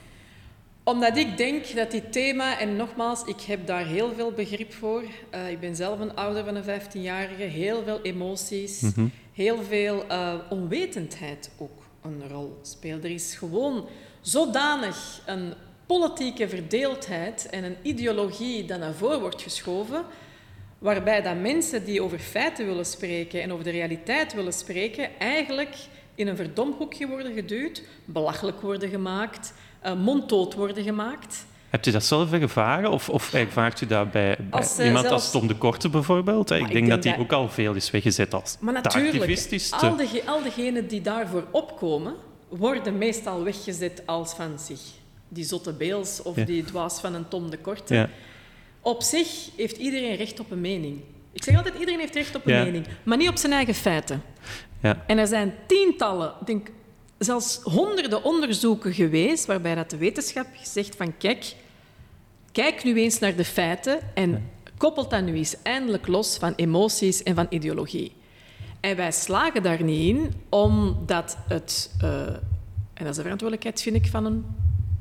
Omdat ik denk dat dit thema, en nogmaals, ik heb daar heel veel begrip voor. Uh, ik ben zelf een ouder van een 15-jarige, heel veel emoties, mhm. heel veel uh, onwetendheid ook een rol speelt. Er is gewoon zodanig een politieke verdeeldheid en een ideologie dat naar voren wordt geschoven, waarbij dat mensen die over feiten willen spreken en over de realiteit willen spreken, eigenlijk in een verdomhoekje worden geduwd, belachelijk worden gemaakt, uh, monddood worden gemaakt. Hebt u dat zelf ervaren? Of, of ervaart u dat bij, bij iemand als Tom de Korte bijvoorbeeld? Ik denk, dat hij ook al veel is weggezet als maar natuurlijk, al, de, al diegenen die daarvoor opkomen, worden meestal weggezet als van zich. Die zotte beels of die dwaas van een Tom de Korte. Ja. Op zich heeft iedereen recht op een mening. Ik zeg altijd, iedereen heeft recht op een mening, maar niet op zijn eigen feiten. En er zijn tientallen, denk zelfs honderden onderzoeken geweest waarbij dat de wetenschap zegt van kijk, kijk nu eens naar de feiten en koppelt dat nu eens eindelijk los van emoties en van ideologie. En wij slagen daar niet in, omdat het, uh, en dat is de verantwoordelijkheid, vind ik, van een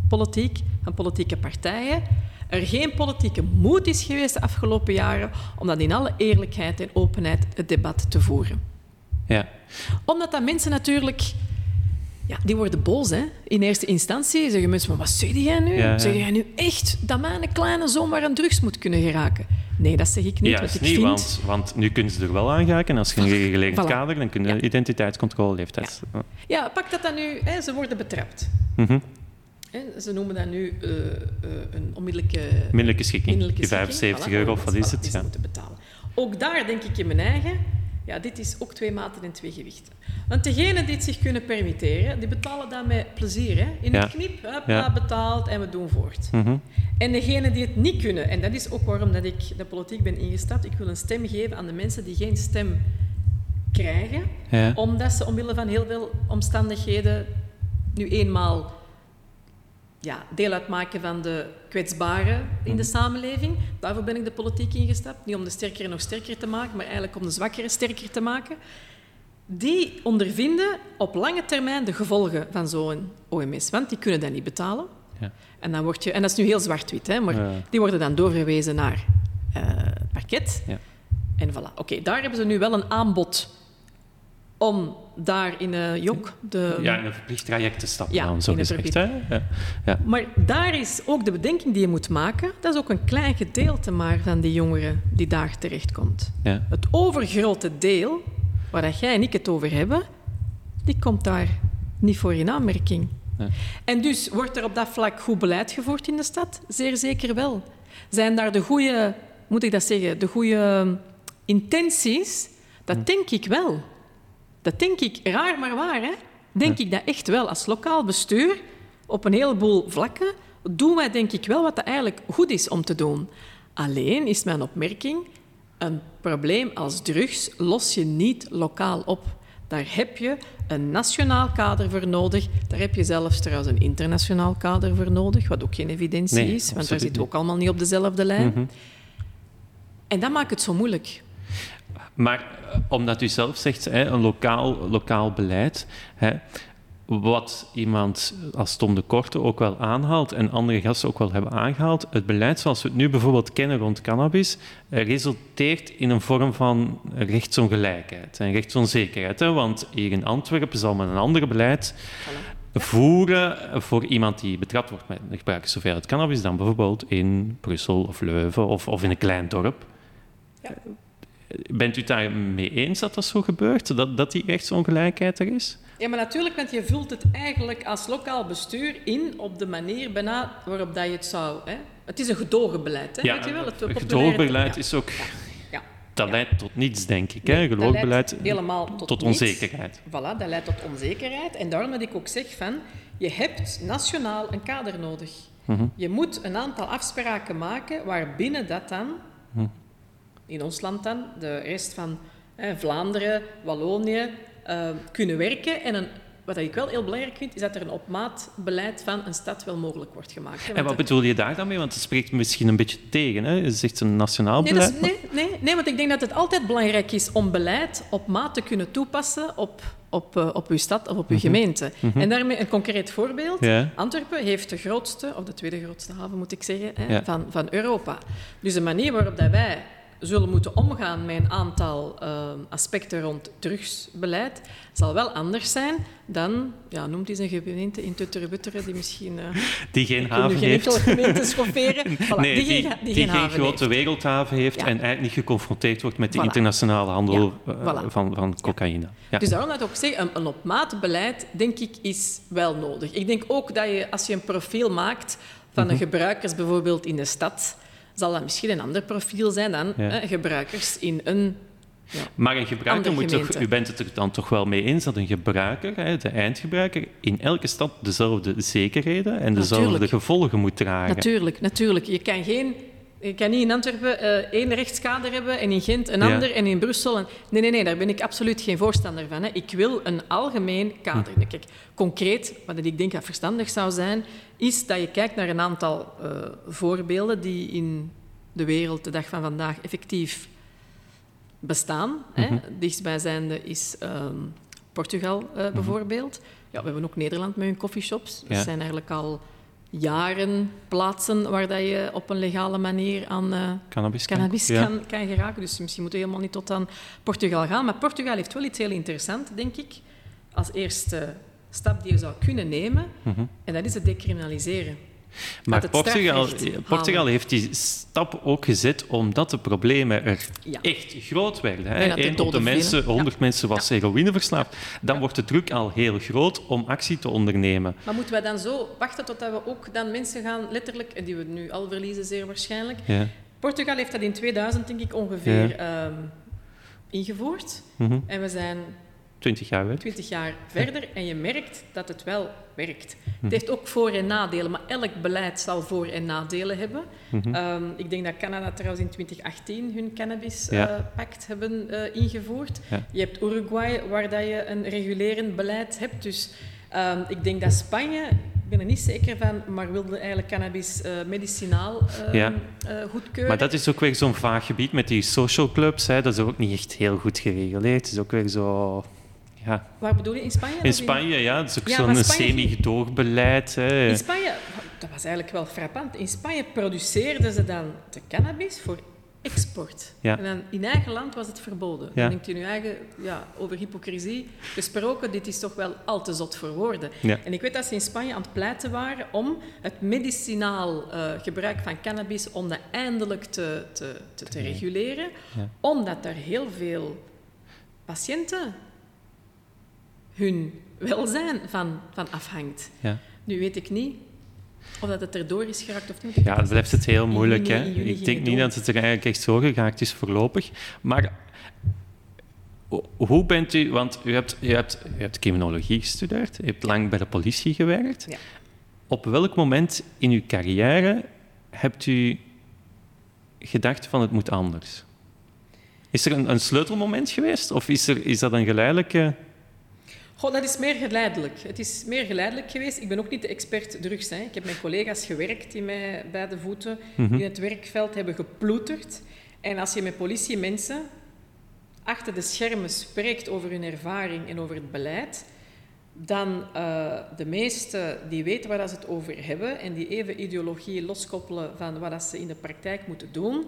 politiek, van politieke partijen, er geen politieke moed is geweest de afgelopen jaren om dat in alle eerlijkheid en openheid het debat te voeren. Ja. Omdat dat mensen natuurlijk ja, die worden boos, hè. In eerste instantie zeggen mensen, maar wat zeg jij nu? Ja, Zeg jij nu echt dat mijn kleine zomaar aan drugs moet kunnen geraken? Nee, dat zeg ik niet. Ja, wat ik niet, vind... want, want nu kunnen ze er wel aan geraken. Als je een geregeld kader, dan kun je identiteitscontrole leeftijd. Ja. ja, pak dat dan nu. Hè, ze worden betrapt. Mm ze noemen dat nu uh, uh, een onmiddellijke... Onmiddellijke schikking. 75 euro, of wat is het? Ja. moeten betalen. Ook daar denk ik in mijn eigen ja, dit is ook twee maten en twee gewichten. Want degenen die het zich kunnen permitteren, die betalen dat met plezier. Hè? In een knip, hup, betaald en we doen voort. Mm En degenen die het niet kunnen, en dat is ook waarom dat ik de politiek ben ingestapt, ik wil een stem geven aan de mensen die geen stem krijgen, omdat ze omwille van heel veel omstandigheden nu eenmaal ja, deel uitmaken van de kwetsbaren in de mhm. samenleving. Daarvoor ben ik de politiek ingestapt. Niet om de sterkere nog sterker te maken, maar eigenlijk om de zwakkere sterker te maken. Die ondervinden op lange termijn de gevolgen van zo'n OMS, want die kunnen dat niet betalen. Ja. En, dan word je, en dat is nu heel zwart-wit, hè, maar die worden dan doorgewezen naar uh, parket. Ja. En voilà. Oké, daar hebben ze nu wel een aanbod om daar in uh, Jok... De, ja, in een verplicht traject te stappen ja, dan, zo gezegd. Hè? Ja. Ja. Maar daar is ook de bedenking die je moet maken, dat is ook een klein gedeelte maar van die jongeren die daar terechtkomt. Ja. Het overgrote deel, waar dat jij en ik het over hebben, die komt daar niet voor in aanmerking. Ja. En dus wordt er op dat vlak goed beleid gevoerd in de stad? Zeer zeker wel. Zijn daar de goede, moet ik dat zeggen, de goede intenties? Dat denk ik wel. Dat denk ik raar maar waar. Hè? Denk ik dat echt wel. Als lokaal bestuur, op een heleboel vlakken, doen wij denk ik wel wat dat eigenlijk goed is om te doen. Alleen is mijn opmerking, een probleem als drugs los je niet lokaal op. Daar heb je een nationaal kader voor nodig. Daar heb je zelfs trouwens een internationaal kader voor nodig, wat ook geen evidentie nee, is, want daar zitten ook allemaal niet op dezelfde lijn. Mm -hmm. En dat maakt het zo moeilijk. Maar omdat u zelf zegt, hè, een lokaal, lokaal beleid, hè, wat iemand als Tom de Korte ook wel aanhaalt en andere gasten ook wel hebben aangehaald, het beleid zoals we het nu bijvoorbeeld kennen rond cannabis, resulteert in een vorm van rechtsongelijkheid en rechtsonzekerheid. Hè, want hier in Antwerpen zal men een ander beleid voeren voor iemand die betrapt wordt met het gebruik zoveel cannabis dan bijvoorbeeld in Brussel of Leuven of, of in een klein dorp. Ja. Bent u daar mee eens dat dat zo gebeurt? Dat, dat die rechtsongelijkheid er is? Ja, maar natuurlijk, want je vult het eigenlijk als lokaal bestuur in op de manier bijna waarop dat je het zou... Hè? Het is een gedogen beleid, hè? Ja, weet je wel? Het, het gedogen beleid ja. is ook... Ja. Dat leidt tot niets, denk ik. Nee, hè? dat Gedogen leidt beleid helemaal tot, onzekerheid. Voilà, dat leidt tot onzekerheid. En daarom dat ik ook zeg van, je hebt nationaal een kader nodig. Mhm. Je moet een aantal afspraken maken waarbinnen dat dan, Mhm. In ons land dan, de rest van hè, Vlaanderen, Wallonië, eh, kunnen werken. En een, wat ik wel heel belangrijk vind, is dat er een op maat beleid van een stad wel mogelijk wordt gemaakt. hè. En wat bedoel je daar dan mee? Want het spreekt misschien een beetje tegen. Hè? Je zegt een nationaal Nee, beleid. is- nee, nee, nee, want ik denk dat het altijd belangrijk is om beleid op maat te kunnen toepassen op, op, eh, op uw stad of op uw gemeente. En daarmee een concreet voorbeeld. Mhm. Antwerpen heeft de grootste, of de tweede grootste haven moet ik zeggen, hè, van, van Europa. Dus de manier waarop dat wij zullen moeten omgaan met een aantal eh, aspecten rond drugsbeleid zal wel anders zijn dan, ja, noemt eens een gemeente in Tutterenbutteren die misschien... eh, Die geen haven geen heeft. gemeente schofferen. Voilà, nee, die, geen, die, geen geen haven grote heeft. wereldhaven heeft Ja. en eigenlijk niet geconfronteerd wordt met de Voilà. internationale handel Ja, eh, voilà. van, van cocaïne. Ja. Dus daarom dat ik ook zeg, een, een op maat beleid, denk ik, is wel nodig. Ik denk ook dat je, als je een profiel maakt van Mhm. de gebruikers bijvoorbeeld in de stad, zal dat misschien een ander profiel zijn dan Ja. gebruikers in een... Ja. Maar een gebruiker moet toch, u bent het er dan toch wel mee eens dat een gebruiker, de eindgebruiker, in elke stad dezelfde zekerheden en dezelfde Natuurlijk. gevolgen moet dragen. Natuurlijk, natuurlijk. Je kan, geen, je kan niet in Antwerpen eh, één rechtskader hebben en in Gent een Ja. ander en in Brussel... Een... Nee, nee, nee, daar ben ik absoluut geen voorstander van. Hè. Ik wil een algemeen kader. Hm. Kijk, concreet, wat ik denk dat verstandig zou zijn, is dat je kijkt naar een aantal eh, voorbeelden die in de wereld de dag van vandaag effectief bestaan. Hè. Mhm. Dichtstbijzijnde is ehm, Portugal eh, bijvoorbeeld. Ja, we hebben ook Nederland met hun coffeeshops. Ja. Dat zijn eigenlijk al jaren plaatsen waar dat je op een legale manier aan eh, Cannabis, kan- cannabis ja. kan, kan geraken. Dus misschien moeten we helemaal niet tot aan Portugal gaan. Maar Portugal heeft wel iets heel interessants, denk ik, als eerste stap die je zou kunnen nemen. Mhm. En dat is het decriminaliseren. Maar Portugal, Portugal heeft die stap ook gezet omdat de problemen er Ja. echt groot werden. Hè. En Eén op de mensen, vielen. 100 mensen was heroïne verslaafd. Dan wordt de druk al heel groot om actie te ondernemen. Maar moeten wij dan zo wachten totdat we ook dan mensen gaan, letterlijk, en die we nu al verliezen zeer waarschijnlijk. Ja. Portugal heeft dat in 2000, denk ik, ongeveer ehm, ingevoerd. Mhm. En we zijn 20 jaar weg. 20 jaar verder en je merkt dat het wel werkt. Mhm. Het heeft ook voor- en nadelen, maar elk beleid zal voor- en nadelen hebben. Mhm. Ehm, ik denk dat Canada trouwens in 2018 hun Ja. cannabispact hebben eh, ingevoerd. Ja. Je hebt Uruguay, waar dat je een regulerend beleid hebt. Dus ehm, ik denk dat Spanje, ik ben er niet zeker van, maar wilde eigenlijk cannabis eh, medicinaal ehm, Ja. eh, goedkeuren. Maar dat is ook weer zo'n vaag gebied met die social clubs. Hè. Dat is ook niet echt heel goed gereguleerd. Het is ook weer zo... Ja. Waar bedoel je? In Spanje? In Spanje, ja, dat is ook Ja, zo'n Spanje- semi-gedoogbeleid. hè. In Spanje, dat was eigenlijk wel frappant. In Spanje produceerden ze dan de cannabis voor export. Ja. En dan in eigen land was het verboden. Ja. Dan denkt u nu eigen, ja, over hypocrisie gesproken, dit is toch wel al te zot voor woorden. Ja. En ik weet dat ze in Spanje aan het pleiten waren om het medicinaal eh, gebruik van cannabis, om dat eindelijk te, te, te, te reguleren, omdat er heel veel patiënten hun welzijn van, van afhangt. Ja. Nu weet ik niet of dat het erdoor is geraakt of niet. Ja, dat blijft het heel moeilijk. juni- Hè? juni Ik denk niet door. dat het er eigenlijk echt zo geraakt is voorlopig. Maar ho- hoe bent u... Want u hebt, u hebt, u hebt criminologie gestudeerd, u hebt lang bij de politie gewerkt. Ja. Op welk moment in uw carrière hebt u gedacht van het moet anders? Is er een, een sleutelmoment geweest? Of is, er, is dat een geleidelijke... Goh, dat is meer geleidelijk. Het is meer geleidelijk geweest. Ik ben ook niet de expert drugs. Hè. Ik heb met collega's gewerkt die mij bij de voeten Mhm. in het werkveld hebben geploeterd. En als je met politiemensen achter de schermen spreekt over hun ervaring en over het beleid, dan uh, de meesten die weten waar dat ze het over hebben en die even ideologie loskoppelen van wat dat ze in de praktijk moeten doen,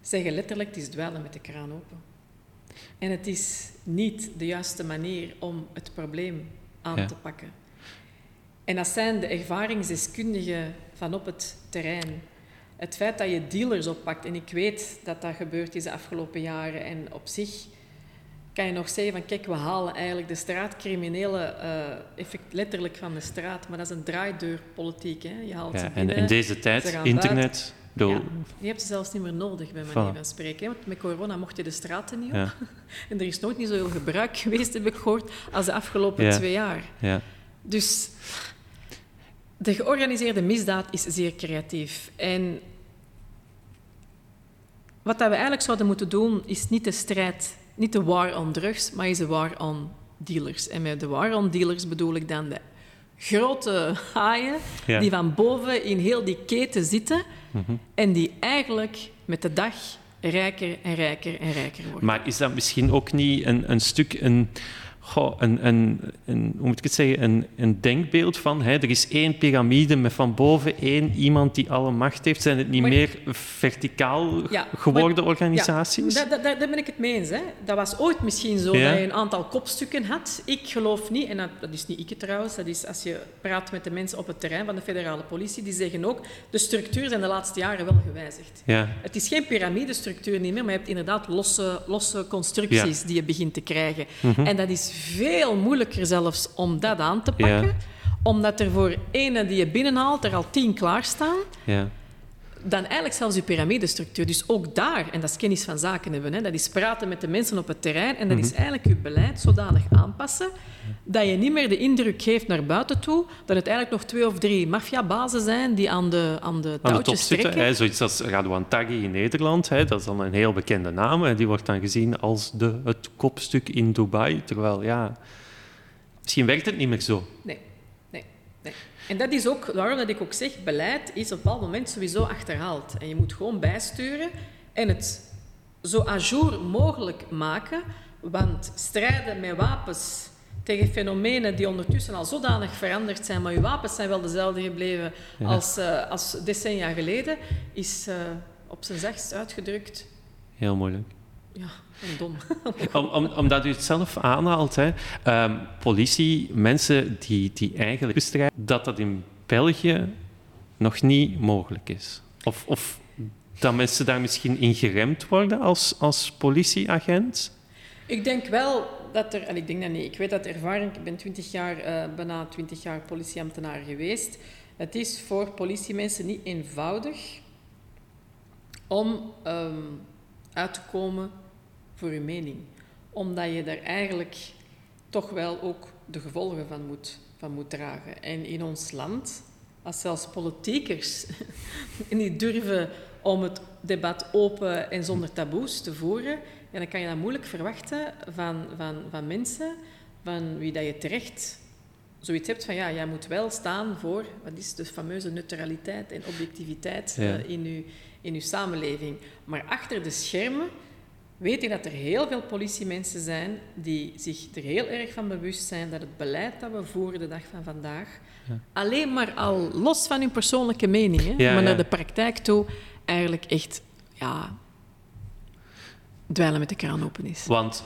zeggen letterlijk, het is dweilen met de kraan open. En het is niet de juiste manier om het probleem aan Ja. te pakken. En dat zijn de ervaringsdeskundigen van op het terrein. Het feit dat je dealers oppakt, en ik weet dat dat gebeurd is de afgelopen jaren, en op zich kan je nog zeggen van kijk, we halen eigenlijk de straatcriminelen eh, letterlijk van de straat, maar dat is een draaideurpolitiek. Hè? Je haalt ze Ja, en binnen, in deze ze tijd, internet... bedoel, ja, je hebt ze zelfs niet meer nodig, bij manier van spreken. hè. Want met corona mocht je de straten niet op. Ja. En er is nooit niet zoveel gebruik geweest, heb ik gehoord, als de afgelopen Ja. twee jaar. ja. Dus de georganiseerde misdaad is zeer creatief. En wat dat we eigenlijk zouden moeten doen, is niet de strijd, niet de war on drugs, maar is de war on dealers. En met de war on dealers bedoel ik dan de grote haaien Ja. die van boven in heel die keten zitten Mhm. en die eigenlijk met de dag rijker en rijker en rijker worden. Maar is dat misschien ook niet een, een stuk een, goh, een, een, een, hoe moet ik het zeggen, een, een denkbeeld van hè, er is één piramide met van boven één iemand die alle macht heeft? Zijn het niet Maar- meer verticaal Ja, geworden maar- organisaties? Ja, daar, daar, daar ben ik het mee eens. Hè. Dat was ooit misschien zo Ja. dat je een aantal kopstukken had. Ik geloof niet, en dat, dat is niet ik trouwens, dat is als je praat met de mensen op het terrein van de federale politie, die zeggen ook, de structuur zijn de laatste jaren wel gewijzigd. Ja, Het is geen piramidestructuur niet meer, maar je hebt inderdaad losse, losse constructies die je begint te krijgen. En dat is veel moeilijker zelfs om dat aan te pakken, Ja. omdat er voor ene die je binnenhaalt er al tien klaarstaan ja. Dan eigenlijk zelfs je piramidestructuur. Dus ook daar, en dat is kennis van zaken hebben, hè, dat is praten met de mensen op het terrein en dat is eigenlijk je beleid zodanig aanpassen dat je niet meer de indruk geeft naar buiten toe dat het eigenlijk nog twee of drie maffiabazen zijn die aan de, aan de Aan de top touwtjes zitten, hè, zoiets als Radwan Taghi in Nederland, hè, dat is dan een heel bekende naam. En die wordt dan gezien als de, het kopstuk in Dubai. Terwijl, ja, misschien werkt het niet meer zo. Nee. En dat is ook waarom dat ik ook zeg, beleid is op een bepaald moment sowieso achterhaald. En je moet gewoon bijsturen en het zo à jour mogelijk maken. Want strijden met wapens tegen fenomenen die ondertussen al zodanig veranderd zijn, maar je wapens zijn wel dezelfde gebleven Ja. als, eh, als decennia geleden, is eh, op zijn zachtst uitgedrukt Heel moeilijk. ja, dom. Om, om, omdat u het zelf aanhaalt, hè, ehm, politie, mensen die, die eigenlijk bestrijden, dat dat in België nog niet mogelijk is. Of, of dat mensen daar misschien in geremd worden als, als politieagent. Ik denk wel dat er, en ik denk dat niet, ik weet dat ervaring, ik ben 20 jaar, eh, bijna 20 jaar politieambtenaar geweest. Het is voor politiemensen niet eenvoudig om ehm, uit te komen voor je mening. Omdat je daar eigenlijk toch wel ook de gevolgen van moet, van moet dragen. En in ons land, als zelfs politiekers niet durven om het debat open en zonder taboes te voeren, ja, dan kan je dat moeilijk verwachten van, van, van mensen van wie dat je terecht zoiets hebt van ja, jij moet wel staan voor wat is de fameuze neutraliteit en objectiviteit Ja. eh, in, uw, in uw samenleving. Maar achter de schermen weet ik dat er heel veel politiemensen zijn die zich er heel erg van bewust zijn dat het beleid dat we voeren de dag van vandaag alleen maar al los van hun persoonlijke mening, hè, Ja, maar naar de praktijk toe eigenlijk echt ja, dweilen met de kraan open is. Want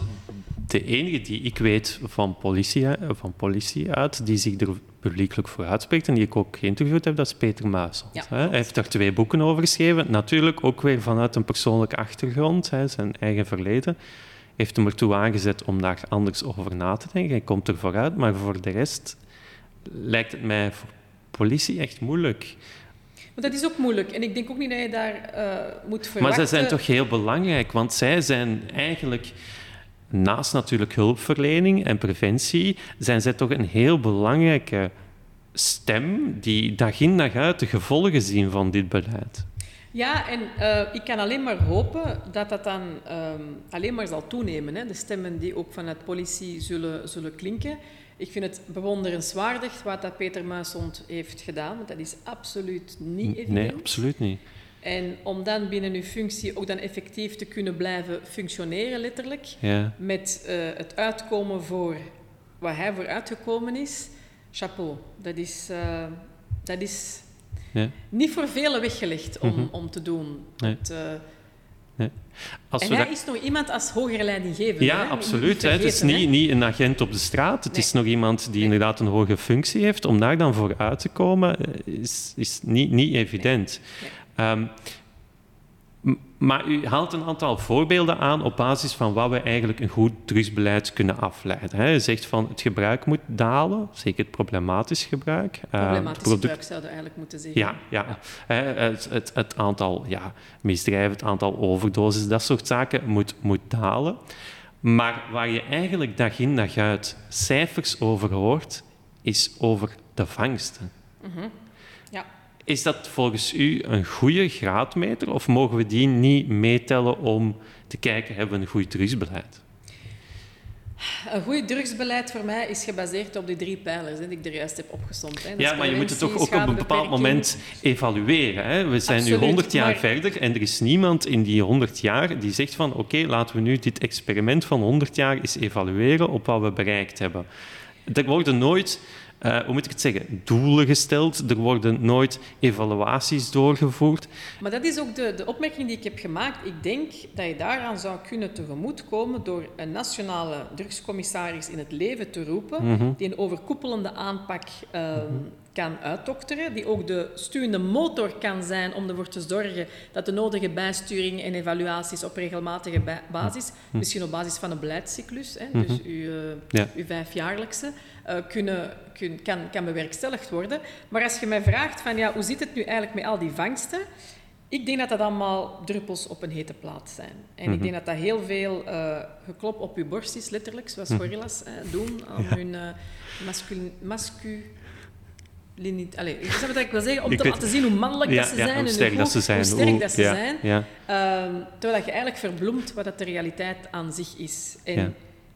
de enige die ik weet van politie, van politie uit, die zich er publiekelijk voor uitspreekt en die ik ook geïnterviewd heb, dat is Peter Muisel. Ja, hij heeft daar twee boeken over geschreven. Natuurlijk ook weer vanuit een persoonlijke achtergrond, zijn eigen verleden. Heeft hem ertoe aangezet om daar anders over na te denken. Hij komt er vooruit, maar voor de rest lijkt het mij voor politie echt moeilijk. Maar dat is ook moeilijk. En ik denk ook niet dat je daar uh, moet verwachten... Maar ze zijn toch heel belangrijk, want zij zijn eigenlijk... Naast natuurlijk hulpverlening en preventie, zijn zij toch een heel belangrijke stem die dag in dag uit de gevolgen zien van dit beleid. Ja, en uh, ik kan alleen maar hopen dat dat dan um, alleen maar zal toenemen. Hè? De stemmen die ook vanuit politie zullen, zullen klinken. Ik vind het bewonderenswaardig wat dat Peter Muisond heeft gedaan, want dat is absoluut niet evident. Nee, absoluut niet. En om dan binnen uw functie ook dan effectief te kunnen blijven functioneren, letterlijk, ja. met uh, het uitkomen voor waar hij voor uitgekomen is, chapeau. Dat is, uh, dat is ja. niet voor velen weggelegd om, mm -hmm. om te doen. Nee. Uh, nee. Als en hij dat... is nog iemand als hogere leidinggevende. Ja, hè? absoluut. Het is niet, niet een agent op de straat. Het Nee. is nog iemand die inderdaad een hoge functie heeft. Om daar dan voor uit te komen, eh, is, is niet, niet evident. Ehm, maar u haalt een aantal voorbeelden aan op basis van wat we eigenlijk een goed drugsbeleid kunnen afleiden. Hè. U zegt van het gebruik moet dalen, zeker het problematisch gebruik. Ehm, Problematisch gebruik zouden we eigenlijk moeten zeggen. ja, ja. Het, het, het aantal ja, misdrijven, het aantal overdoses, dat soort zaken moet, moet dalen. Maar waar je eigenlijk dag in dag uit cijfers over hoort, is over de vangsten. Mhm. Ja. Is dat volgens u een goede graadmeter of mogen we die niet meetellen om te kijken, hebben we een goed drugsbeleid? Een goed drugsbeleid voor mij is gebaseerd op die drie pijlers hè, die ik er juist heb opgesomd. Hè. Ja, maar je moet het toch ook op een bepaald moment evalueren. Hè? We zijn nu Absoluut, 100 jaar maar- verder en er is niemand in die 100 jaar die zegt van oké, laten we nu dit experiment van 100 jaar eens evalueren op wat we bereikt hebben. Er worden nooit, eh, hoe moet ik het zeggen, doelen gesteld, er worden nooit evaluaties doorgevoerd. Maar dat is ook de, de opmerking die ik heb gemaakt. Ik denk dat je daaraan zou kunnen tegemoetkomen door een nationale drugscommissaris in het leven te roepen, Mhm. die een overkoepelende aanpak ehm, kan uitdokteren, die ook de stuwende motor kan zijn om ervoor te zorgen dat de nodige bijsturing en evaluaties op regelmatige basis, misschien op basis van een beleidscyclus, hè, dus uw, eh, Ja. uw vijfjaarlijkse, eh, kunnen, kun, kan, kan bewerkstelligd worden. Maar als je mij vraagt van ja, hoe zit het nu eigenlijk met al die vangsten? Ik denk dat dat allemaal druppels op een hete plaat zijn. En ik denk dat dat heel veel eh, geklop op je borst is, letterlijk, zoals gorillas eh, doen om hun uh, masculin, snapt wat ik wil zeggen? Om Ik te weet- laten zien hoe mannelijk Ja, dat ze ja, zijn hoe en sterk hoe, dat ze zijn, hoe sterk hoe- dat ze ja, zijn. ja. Ehm, terwijl je eigenlijk verbloemt wat dat de realiteit aan zich is. En.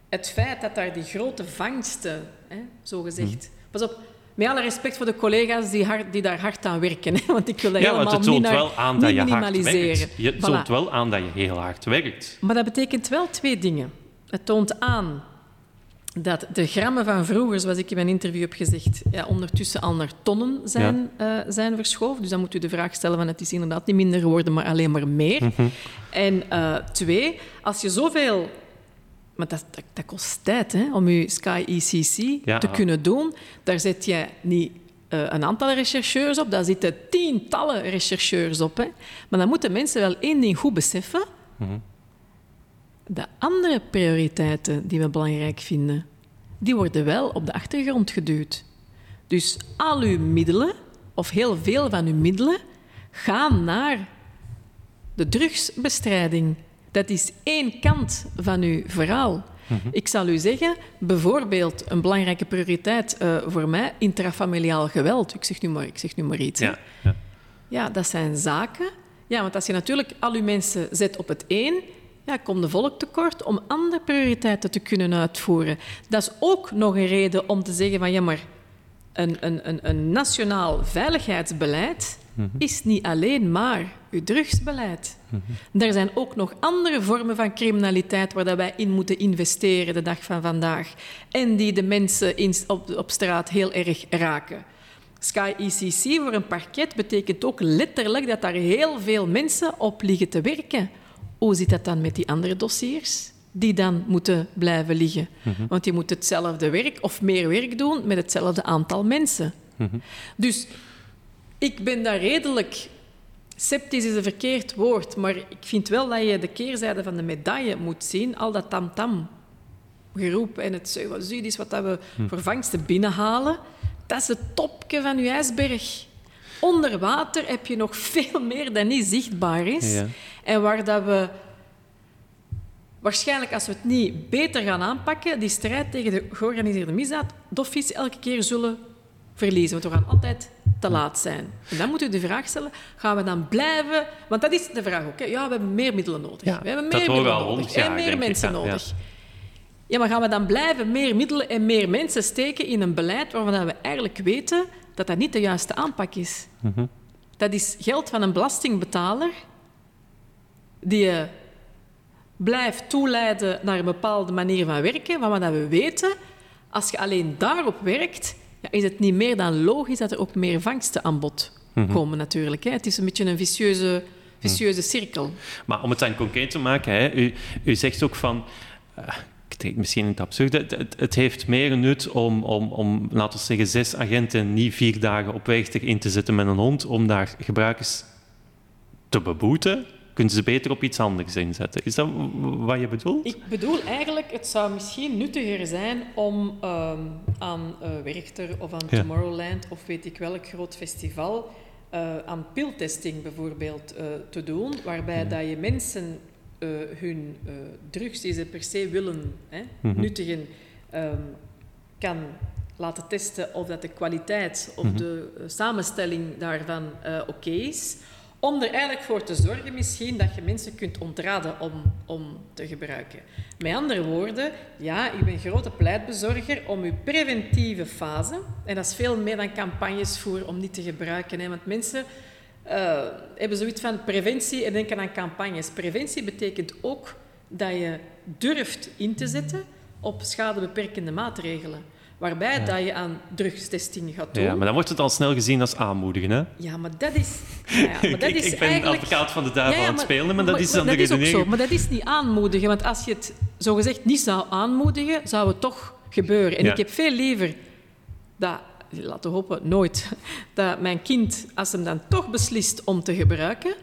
Het feit dat daar die grote vangsten, hè, zo gezegd... Mhm. Pas op, met alle respect voor de collega's die, hard, die daar hard aan werken. Hè, want ik wil dat Ja, helemaal het niet, naar, wel aan niet dat je minimaliseren. Je Voilà. toont wel aan dat je heel hard werkt. Maar dat betekent wel twee dingen. Het toont aan dat de grammen van vroeger, zoals ik in mijn interview heb gezegd, ja, ondertussen al naar tonnen zijn, eh, zijn verschoven. Dus dan moet u de vraag stellen van het is inderdaad niet minder geworden, maar alleen maar meer. Mhm. En eh, twee, als je zoveel... Maar dat, dat, dat kost tijd hè, om je Sky ECC Ja. te kunnen doen. Daar zet je niet eh, een aantal rechercheurs op, daar zitten tientallen rechercheurs op. Hè. Maar dan moeten mensen wel één ding goed beseffen. De andere prioriteiten die we belangrijk vinden, die worden wel op de achtergrond geduwd. Dus al uw middelen, of heel veel van uw middelen, gaan naar de drugsbestrijding. Dat is één kant van uw verhaal. Ik zal u zeggen, bijvoorbeeld een belangrijke prioriteit eh, voor mij, intrafamiliaal geweld. Ik zeg nu maar, ik zeg nu maar iets. Ja, ja. Ja, dat zijn zaken. Ja, want als je natuurlijk al je mensen zet op het één, ja, komt de volk tekort om andere prioriteiten te kunnen uitvoeren. Dat is ook nog een reden om te zeggen van ja, maar een, een, een, een nationaal veiligheidsbeleid is niet alleen maar uw drugsbeleid. Er zijn ook nog andere vormen van criminaliteit waar dat wij in moeten investeren de dag van vandaag. En die de mensen in, op, op straat heel erg raken. Sky ECC voor een parket betekent ook letterlijk dat daar heel veel mensen op liggen te werken hoe zit dat dan met die andere dossiers? Die dan moeten blijven liggen. Want je moet hetzelfde werk of meer werk doen met hetzelfde aantal mensen. Dus ik ben daar redelijk Sceptisch is een verkeerd woord, maar ik vind wel dat je de keerzijde van de medaille moet zien. Al dat tam-tam geroep en het is wat we hm. voor vangsten binnenhalen, dat is het topje van je ijsberg. Onder water heb je nog veel meer dan niet zichtbaar is. Ja. En waar dat we waarschijnlijk, als we het niet beter gaan aanpakken, die strijd tegen de georganiseerde misdaad, doffies elke keer zullen verliezen. Want we gaan altijd te laat zijn. En dan moet u de vraag stellen, gaan we dan blijven... Want dat is de vraag ook. Hè? Ja, we hebben meer middelen nodig. Ja, we hebben meer middelen nodig. en meer mensen nodig. Ja. maar gaan we dan blijven meer middelen en meer mensen steken in een beleid waarvan we eigenlijk weten dat dat niet de juiste aanpak is? Mhm. Dat is geld van een belastingbetaler die je blijft toeleiden naar een bepaalde manier van werken, waarvan we weten, als je alleen daarop werkt, is het niet meer dan logisch dat er ook meer vangsten aan bod mhm. komen natuurlijk. Hè. Het is een beetje een vicieuze, vicieuze cirkel. Maar om het dan concreet te maken, hè, u, u zegt ook van... Uh, ik denk misschien in het absurde. Het, het, heeft meer nut om, om, om, laten we zeggen, zes agenten niet vier dagen op weg in te zetten met een hond, om daar gebruikers te beboeten, kunnen ze beter op iets anders inzetten. Is dat wat je bedoelt? Ik bedoel eigenlijk, het zou misschien nuttiger zijn om ehm, aan uh, Werchter of aan Tomorrowland of weet ik welk groot festival uh, aan piltesting bijvoorbeeld uh, te doen, waarbij dat je mensen hun drugs die ze per se willen hè, mhm. nuttigen, um, kan laten testen of dat de kwaliteit of mhm. de samenstelling daarvan oké is om er eigenlijk voor te zorgen misschien dat je mensen kunt ontraden om, om te gebruiken. Met andere woorden, ja, ik ben grote pleitbezorger om uw preventieve fase, en dat is veel meer dan campagnes voor om niet te gebruiken, hè, want mensen uh, hebben zoiets van preventie en denken aan campagnes. Preventie betekent ook dat je durft in te zetten op schadebeperkende maatregelen. Waarbij dat je aan drugstesting gaat doen. Ja, maar dan wordt het al snel gezien als aanmoedigen, hè? Ja, maar dat is... Ja, maar dat is ik, ik ben eigenlijk... advocaat van de duivel aan het spelen, maar, dat is dan de dat is ook zo, maar dat is niet aanmoedigen. Want als je het zogezegd niet zou aanmoedigen, zou het toch gebeuren. En ik heb veel liever dat... Laten we hopen, nooit. Dat mijn kind, als hem dan toch beslist om te gebruiken,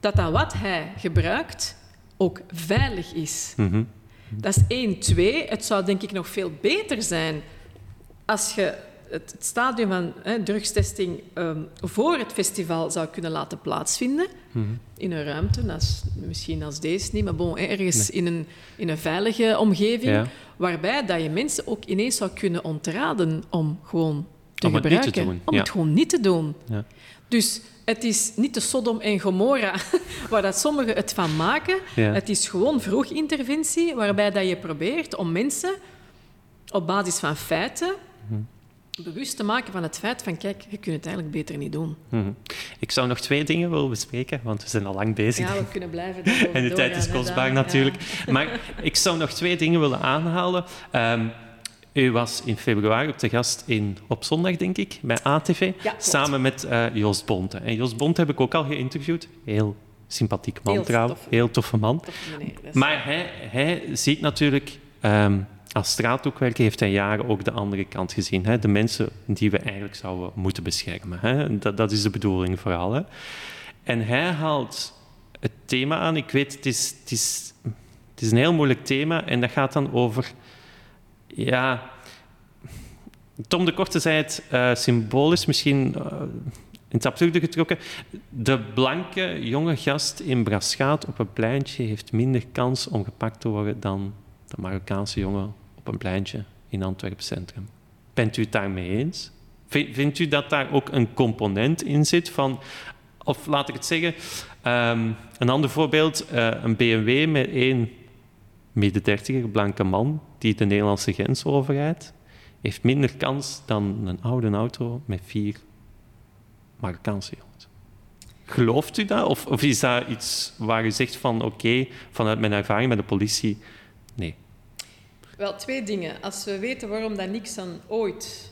dat dan wat hij gebruikt ook veilig is. Mm Dat is één. Twee, het zou denk ik nog veel beter zijn als je het, stadium van hè, drugstesting um, voor het festival zou kunnen laten plaatsvinden, mhm. in een ruimte, als, misschien als deze niet, maar bon, ergens in, een, in een veilige omgeving, waarbij dat je mensen ook ineens zou kunnen ontraden om gewoon te om gebruiken. Het te. Om het gewoon niet te doen. Ja. Dus het is niet de Sodom en Gomorra waar dat sommigen het van maken. Het is gewoon vroeginterventie, waarbij dat je probeert om mensen op basis van feiten bewust te maken van het feit van, kijk, je kunt het eigenlijk beter niet doen. Mhm. Ik zou nog twee dingen willen bespreken, want we zijn al lang bezig. Ja, we kunnen blijven En de tijd is kostbaar natuurlijk. Maar ik zou nog twee dingen willen aanhalen. Ehm, u was in februari op de gast in, op zondag, denk ik, bij ATV, samen met uh, Jos Bonte. En Jos Bonte heb ik ook al geïnterviewd. Heel sympathiek man trouwens, heel toffe man. maar hij, hij ziet natuurlijk... Ehm, als straathoekwerker heeft hij jaren ook de andere kant gezien. Hè? De mensen die we eigenlijk zouden moeten beschermen. Hè? Dat, dat is de bedoeling vooral. En hij haalt het thema aan. Ik weet, het is, een heel moeilijk thema. En dat gaat dan over... Ja... Tom de Korte zei het uh, symbolisch misschien... Uh, in het absurde getrokken. De blanke jonge gast in Braschaat op een pleintje heeft minder kans om gepakt te worden dan de Marokkaanse jongen op een pleintje in Antwerpen Centrum. Bent u het daarmee eens? Vindt u dat daar ook een component in zit van, of laat ik het zeggen, um, een ander voorbeeld, uh, een BMW met één midden-dertiger blanke man die de Nederlandse grens overrijdt, heeft minder kans dan een oude auto met vier Marokkaanse. Gelooft u dat? Of, of, is dat iets waar u zegt van oké, vanuit mijn ervaring met de politie, nee? Wel, twee dingen. Als we weten waarom dat Nixon ooit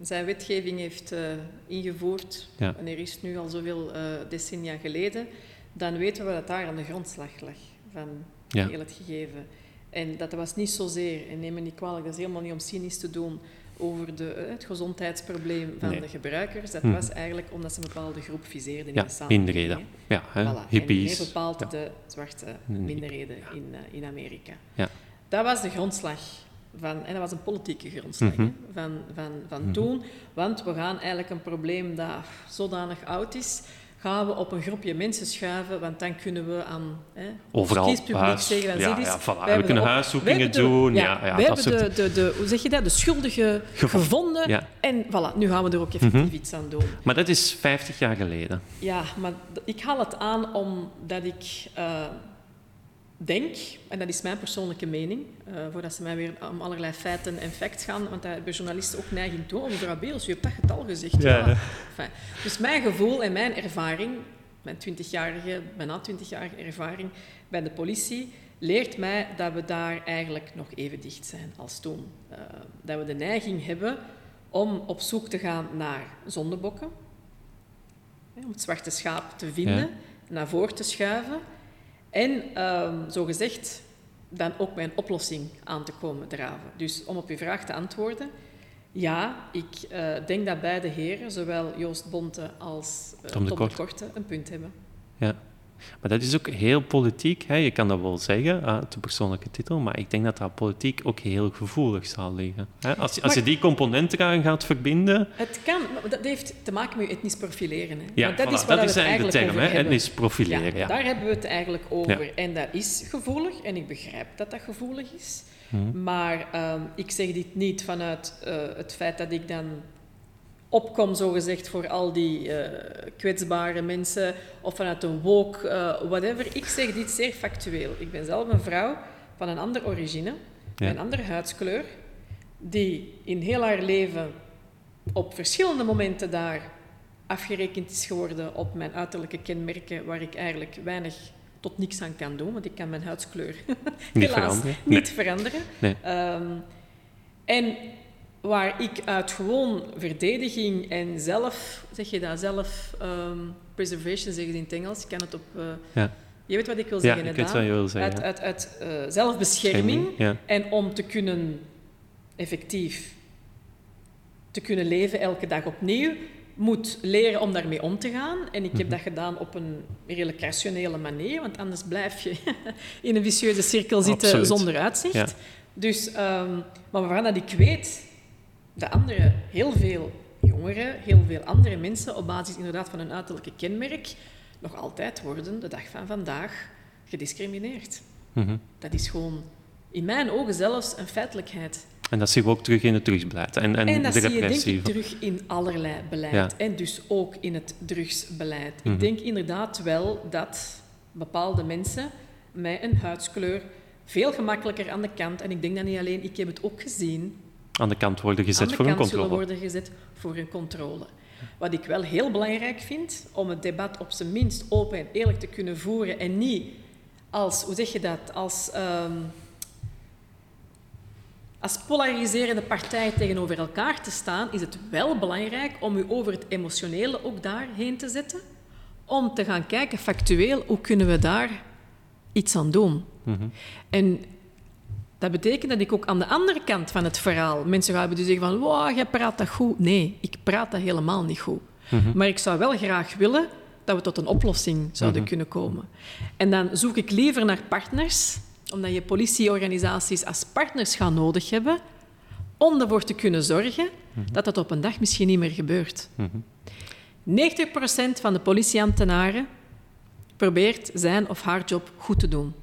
zijn wetgeving heeft uh, ingevoerd, en er is nu al zoveel uh, decennia geleden, dan weten we dat daar aan de grondslag lag van Ja. heel het gegeven. En dat was niet zozeer, en neem me niet kwalijk, dat is helemaal niet om cynisch te doen over de, eh, het gezondheidsprobleem van Nee. de gebruikers. Dat Mhm. was eigenlijk omdat ze een bepaalde groep viseerden in Ja, de samenleving. minderheden. hè. Ja, hè, Voilà. En hippies. bepaald Ja. de zwarte minderheden in, eh, in Amerika. Ja. Dat was de grondslag van, en dat was een politieke grondslag Mhm. van, van, van Mhm. toen. Want we gaan eigenlijk een probleem dat zodanig oud is, gaan we op een groepje mensen schuiven, want dan kunnen we aan hè, Overal kiespubliek huis. zeggen, Ja, ja, voilà. We kunnen huiszoekingen doen. Ja, Ja, dat hebben de, de, de, hoe zeg je dat, de schuldige Gevonden. gevonden. Ja. En voilà, nu gaan we er ook effectief Mhm. iets aan doen. Maar dat is 50 jaar geleden. Ja, maar ik haal het aan omdat ik eh, denk, en dat is mijn persoonlijke mening, eh, voordat ze mij weer om allerlei feiten en facts gaan, want daar hebben journalisten ook neiging toe. Oh, mevrouw Beels, u hebt dat getal gezegd. Ja. Ja. Enfin, dus mijn gevoel en mijn ervaring, mijn 20-jarige, bijna 20-jarige ervaring bij de politie, leert mij dat we daar eigenlijk nog even dicht zijn als toen. Eh, dat we de neiging hebben om op zoek te gaan naar zondebokken, om het zwarte schaap te vinden, Ja. naar voren te schuiven en ehm zogezegd dan ook bij een oplossing aan te komen draven. Dus om op uw vraag te antwoorden, ja, ik eh, denk dat beide heren, zowel Joost Bonte als eh, Tom de Kort. Korte, een punt hebben. Ja. Maar dat is ook heel politiek. Hè. Je kan dat wel zeggen, ah, de persoonlijke titel, maar ik denk dat dat politiek ook heel gevoelig zal liggen. Hè. Als, als je die componenten eraan gaat verbinden... Het kan, maar dat heeft te maken met etnisch profileren. Hè. Ja, dat voilà, is het eigenlijk de term, hè. etnisch profileren. Ja, Daar hebben we het eigenlijk over. Ja. En dat is gevoelig, en ik begrijp dat dat gevoelig is. Mhm. Maar ehm, ik zeg dit niet vanuit eh, het feit dat ik dan opkom, zogezegd, voor al die eh, kwetsbare mensen, of vanuit een woke, eh, whatever. Ik zeg dit zeer factueel. Ik ben zelf een vrouw van een andere origine, een andere huidskleur, die in heel haar leven op verschillende momenten daar afgerekend is geworden op mijn uiterlijke kenmerken, waar ik eigenlijk weinig tot niks aan kan doen, want ik kan mijn huidskleur Niet helaas veranderen. niet veranderen. Nee. Ehm, en waar ik uit gewoon verdediging en zelf, zeg je dat, zelf ehm, preservation zeggen ze in het Engels, ik kan het op... eh, Ja. Je weet wat ik wil Ja, zeggen, ik hè, weet Daan? wat je wil zeggen. Uit, uit, uit eh, zelfbescherming Ja. en om te kunnen effectief te kunnen leven elke dag opnieuw, moet leren om daarmee om te gaan. En ik heb Mhm. dat gedaan op een redelijk rationele manier, want anders blijf je in een vicieuze cirkel zitten Absoluut. zonder uitzicht. Dus, ehm, maar waarvan dat ik weet dat andere, heel veel jongeren, heel veel andere mensen op basis inderdaad van hun uiterlijke kenmerk nog altijd worden, de dag van vandaag, gediscrimineerd. Mhm. Dat is gewoon in mijn ogen zelfs een feitelijkheid. En dat zien we ook terug in het drugsbeleid en, en, En dat de zie je denk repressie. ik terug in allerlei beleid. Ja. En dus ook in het drugsbeleid. Mhm. Ik denk inderdaad wel dat bepaalde mensen met een huidskleur veel gemakkelijker aan de kant, en ik denk dat niet alleen, ik heb het ook gezien, aan de kant worden gezet voor een controle. worden gezet voor een controle. Wat ik wel heel belangrijk vind, om het debat op zijn minst open en eerlijk te kunnen voeren en niet als, hoe zeg je dat, als, ehm, als polariserende partijen tegenover elkaar te staan, is het wel belangrijk om u over het emotionele ook daarheen te zetten, om te gaan kijken factueel hoe kunnen we daar iets aan doen. Mhm. En dat betekent dat ik ook aan de andere kant van het verhaal mensen ga hebben die zeggen van wow, jij praat dat goed. Nee, ik praat dat helemaal niet goed. Mhm. Maar ik zou wel graag willen dat we tot een oplossing zouden Mhm. kunnen komen. En dan zoek ik liever naar partners, omdat je politieorganisaties als partners gaan nodig hebben, om ervoor te kunnen zorgen dat dat op een dag misschien niet meer gebeurt. Mhm. 90% van de politieambtenaren probeert zijn of haar job goed te doen.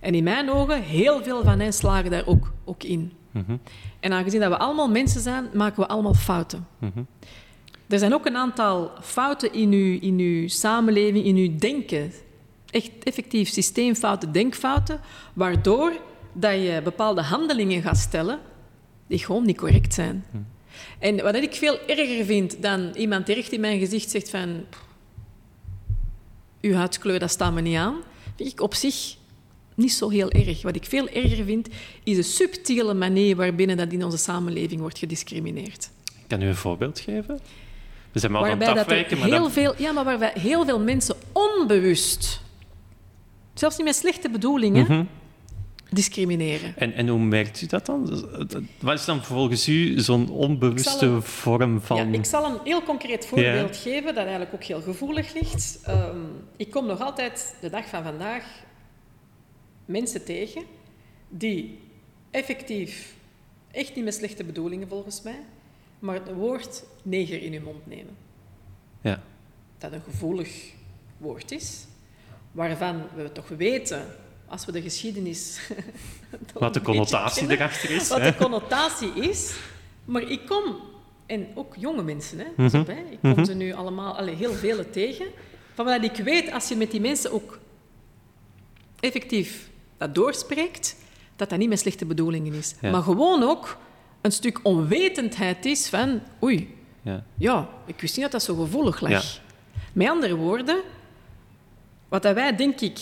En in mijn ogen, heel veel van hen slagen daar ook, ook in. Mhm. En aangezien dat we allemaal mensen zijn, maken we allemaal fouten. Mhm. Er zijn ook een aantal fouten in uw, in uw samenleving, in uw denken. Echt effectief systeemfouten, denkfouten, waardoor dat je bepaalde handelingen gaat stellen die gewoon niet correct zijn. En wat ik veel erger vind dan iemand die recht in mijn gezicht zegt van... "Pff, Uw huidskleur, dat staat me niet aan. Vind ik op zich niet zo heel erg. Wat ik veel erger vind, is de subtiele manier waarbinnen dat in onze samenleving wordt gediscrimineerd. Kan u een voorbeeld geven? We zijn maar aan het waarbij dat er afwijken, maar heel veel, ja, maar waarbij heel veel mensen onbewust, zelfs niet met slechte bedoelingen, Mhm. discrimineren. En, en hoe merkt u dat dan? Wat is dan volgens u zo'n onbewuste een- vorm van... Ja, ik zal een heel concreet voorbeeld geven dat eigenlijk ook heel gevoelig ligt. Ehm, ik kom nog altijd de dag van vandaag mensen tegen die effectief, echt niet met slechte bedoelingen volgens mij, maar het woord neger in hun mond nemen. Ja. Dat een gevoelig woord is, waarvan we toch weten, als we de geschiedenis... Wat de connotatie kennen, erachter is. wat hè? de connotatie is. Maar ik kom, en ook jonge mensen, hè, Mhm. op, hè, ik kom ze nu allemaal, allee, heel vele tegen, van wat ik weet, als je met die mensen ook effectief dat doorspreekt, dat dat niet met slechte bedoelingen is. Ja. Maar gewoon ook een stuk onwetendheid is van, oei, Ja. ja, ik wist niet dat dat zo gevoelig lag. Met andere woorden, wat dat wij, denk ik,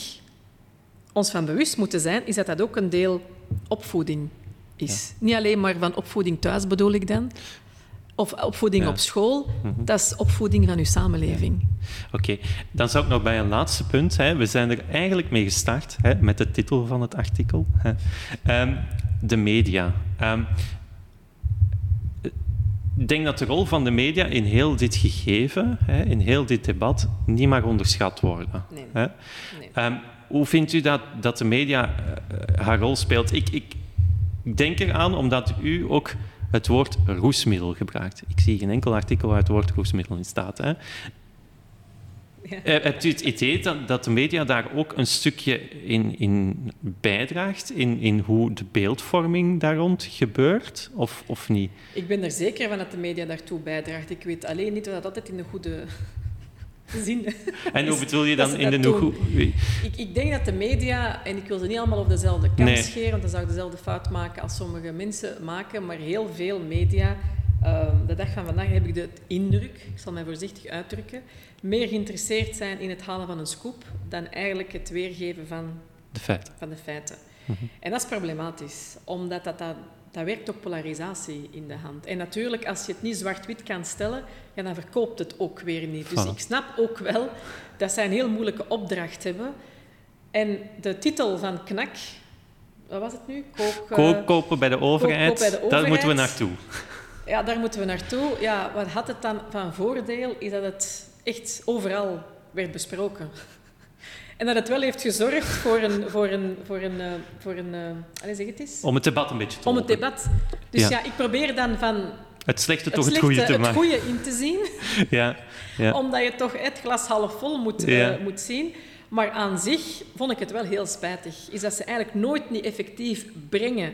ons van bewust moeten zijn, is dat dat ook een deel opvoeding is. Niet alleen maar van opvoeding thuis bedoel ik dan, of opvoeding Ja. op school, Mhm. dat is opvoeding van uw samenleving. Oké, dan zou ik nog bij een laatste punt. Hè. We zijn er eigenlijk mee gestart hè, met de titel van het artikel. Hè. Ehm, de media. Ehm, ik denk dat de rol van de media in heel dit gegeven, hè, in heel dit debat, niet mag onderschat worden. Nee. Hè. Nee. Ehm, hoe vindt u dat, dat de media eh, haar rol speelt? Ik, ik denk eraan omdat u ook het woord roesmiddel gebruikt. Ik zie geen enkel artikel waar het woord roesmiddel in staat. Hè. Ja. Eh, Hebt u het idee dat, dat de media daar ook een stukje in, in bijdraagt, in, in hoe de beeldvorming daar rond gebeurt, of, of niet? Ik ben er zeker van dat de media daartoe bijdraagt. Ik weet alleen niet of dat altijd in de goede zin En hoe bedoel je dan in de dat noeg? Ik, ik denk dat de media, en ik wil ze niet allemaal op dezelfde kant Nee. scheren, want dan zou ik dezelfde fout maken als sommige mensen maken, maar heel veel media, ehm, de dag van vandaag heb ik de indruk, ik zal mij voorzichtig uitdrukken, meer geïnteresseerd zijn in het halen van een scoop dan eigenlijk het weergeven van, De feiten. van de feiten. Mhm. En dat is problematisch, omdat dat, dat, dat werkt ook polarisatie in de hand. En natuurlijk, als je het niet zwart-wit kan stellen, ja, dan verkoopt het ook weer niet. Dus ik snap ook wel dat zij een heel moeilijke opdracht hebben. En de titel van KNAK, wat was het nu? Kook, eh, Koop, kopen bij de overheid, koop bij de daar moeten we naartoe. Ja, daar moeten we naartoe. Ja, wat had het dan van voordeel, is dat het echt overal werd besproken. En dat het wel heeft gezorgd voor een... Voor een, voor een, eh, voor een eh, allee, zeg het eens. Om het debat een beetje te Om het debat. Dus Ja. ja, ik probeer dan van Het slechte het, toch het slechte goede te het maken. goede in te zien. Ja, ja. Omdat je toch het glas half vol moet, eh, moet zien. Maar aan zich vond ik het wel heel spijtig. Is dat ze eigenlijk nooit niet effectief brengen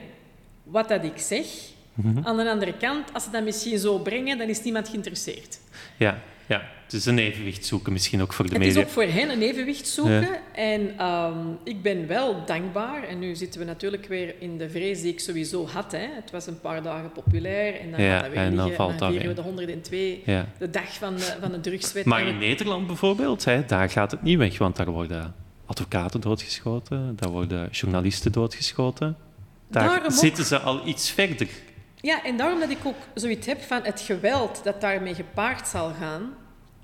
wat dat ik zeg. Mhm. Aan de andere kant, als ze dat misschien zo brengen, dan is niemand geïnteresseerd. ja, ja. Het is een evenwicht zoeken misschien ook voor de Het media. is ook voor hen een evenwicht zoeken. En ehm, ik ben wel dankbaar. En nu zitten we natuurlijk weer in de vrees die ik sowieso had. Hè. Het was een paar dagen populair en dan Ja, gaat dat weer en dan valt dan dat vieren we weer. de 102, Ja. de dag van de, van de drugswet. Maar En in Nederland bijvoorbeeld, hè, daar gaat het niet weg, want daar worden advocaten doodgeschoten, daar worden journalisten doodgeschoten. Daar Daarom zitten ze al iets verder. Ja, en daarom dat ik ook zoiets heb van het geweld dat daarmee gepaard zal gaan,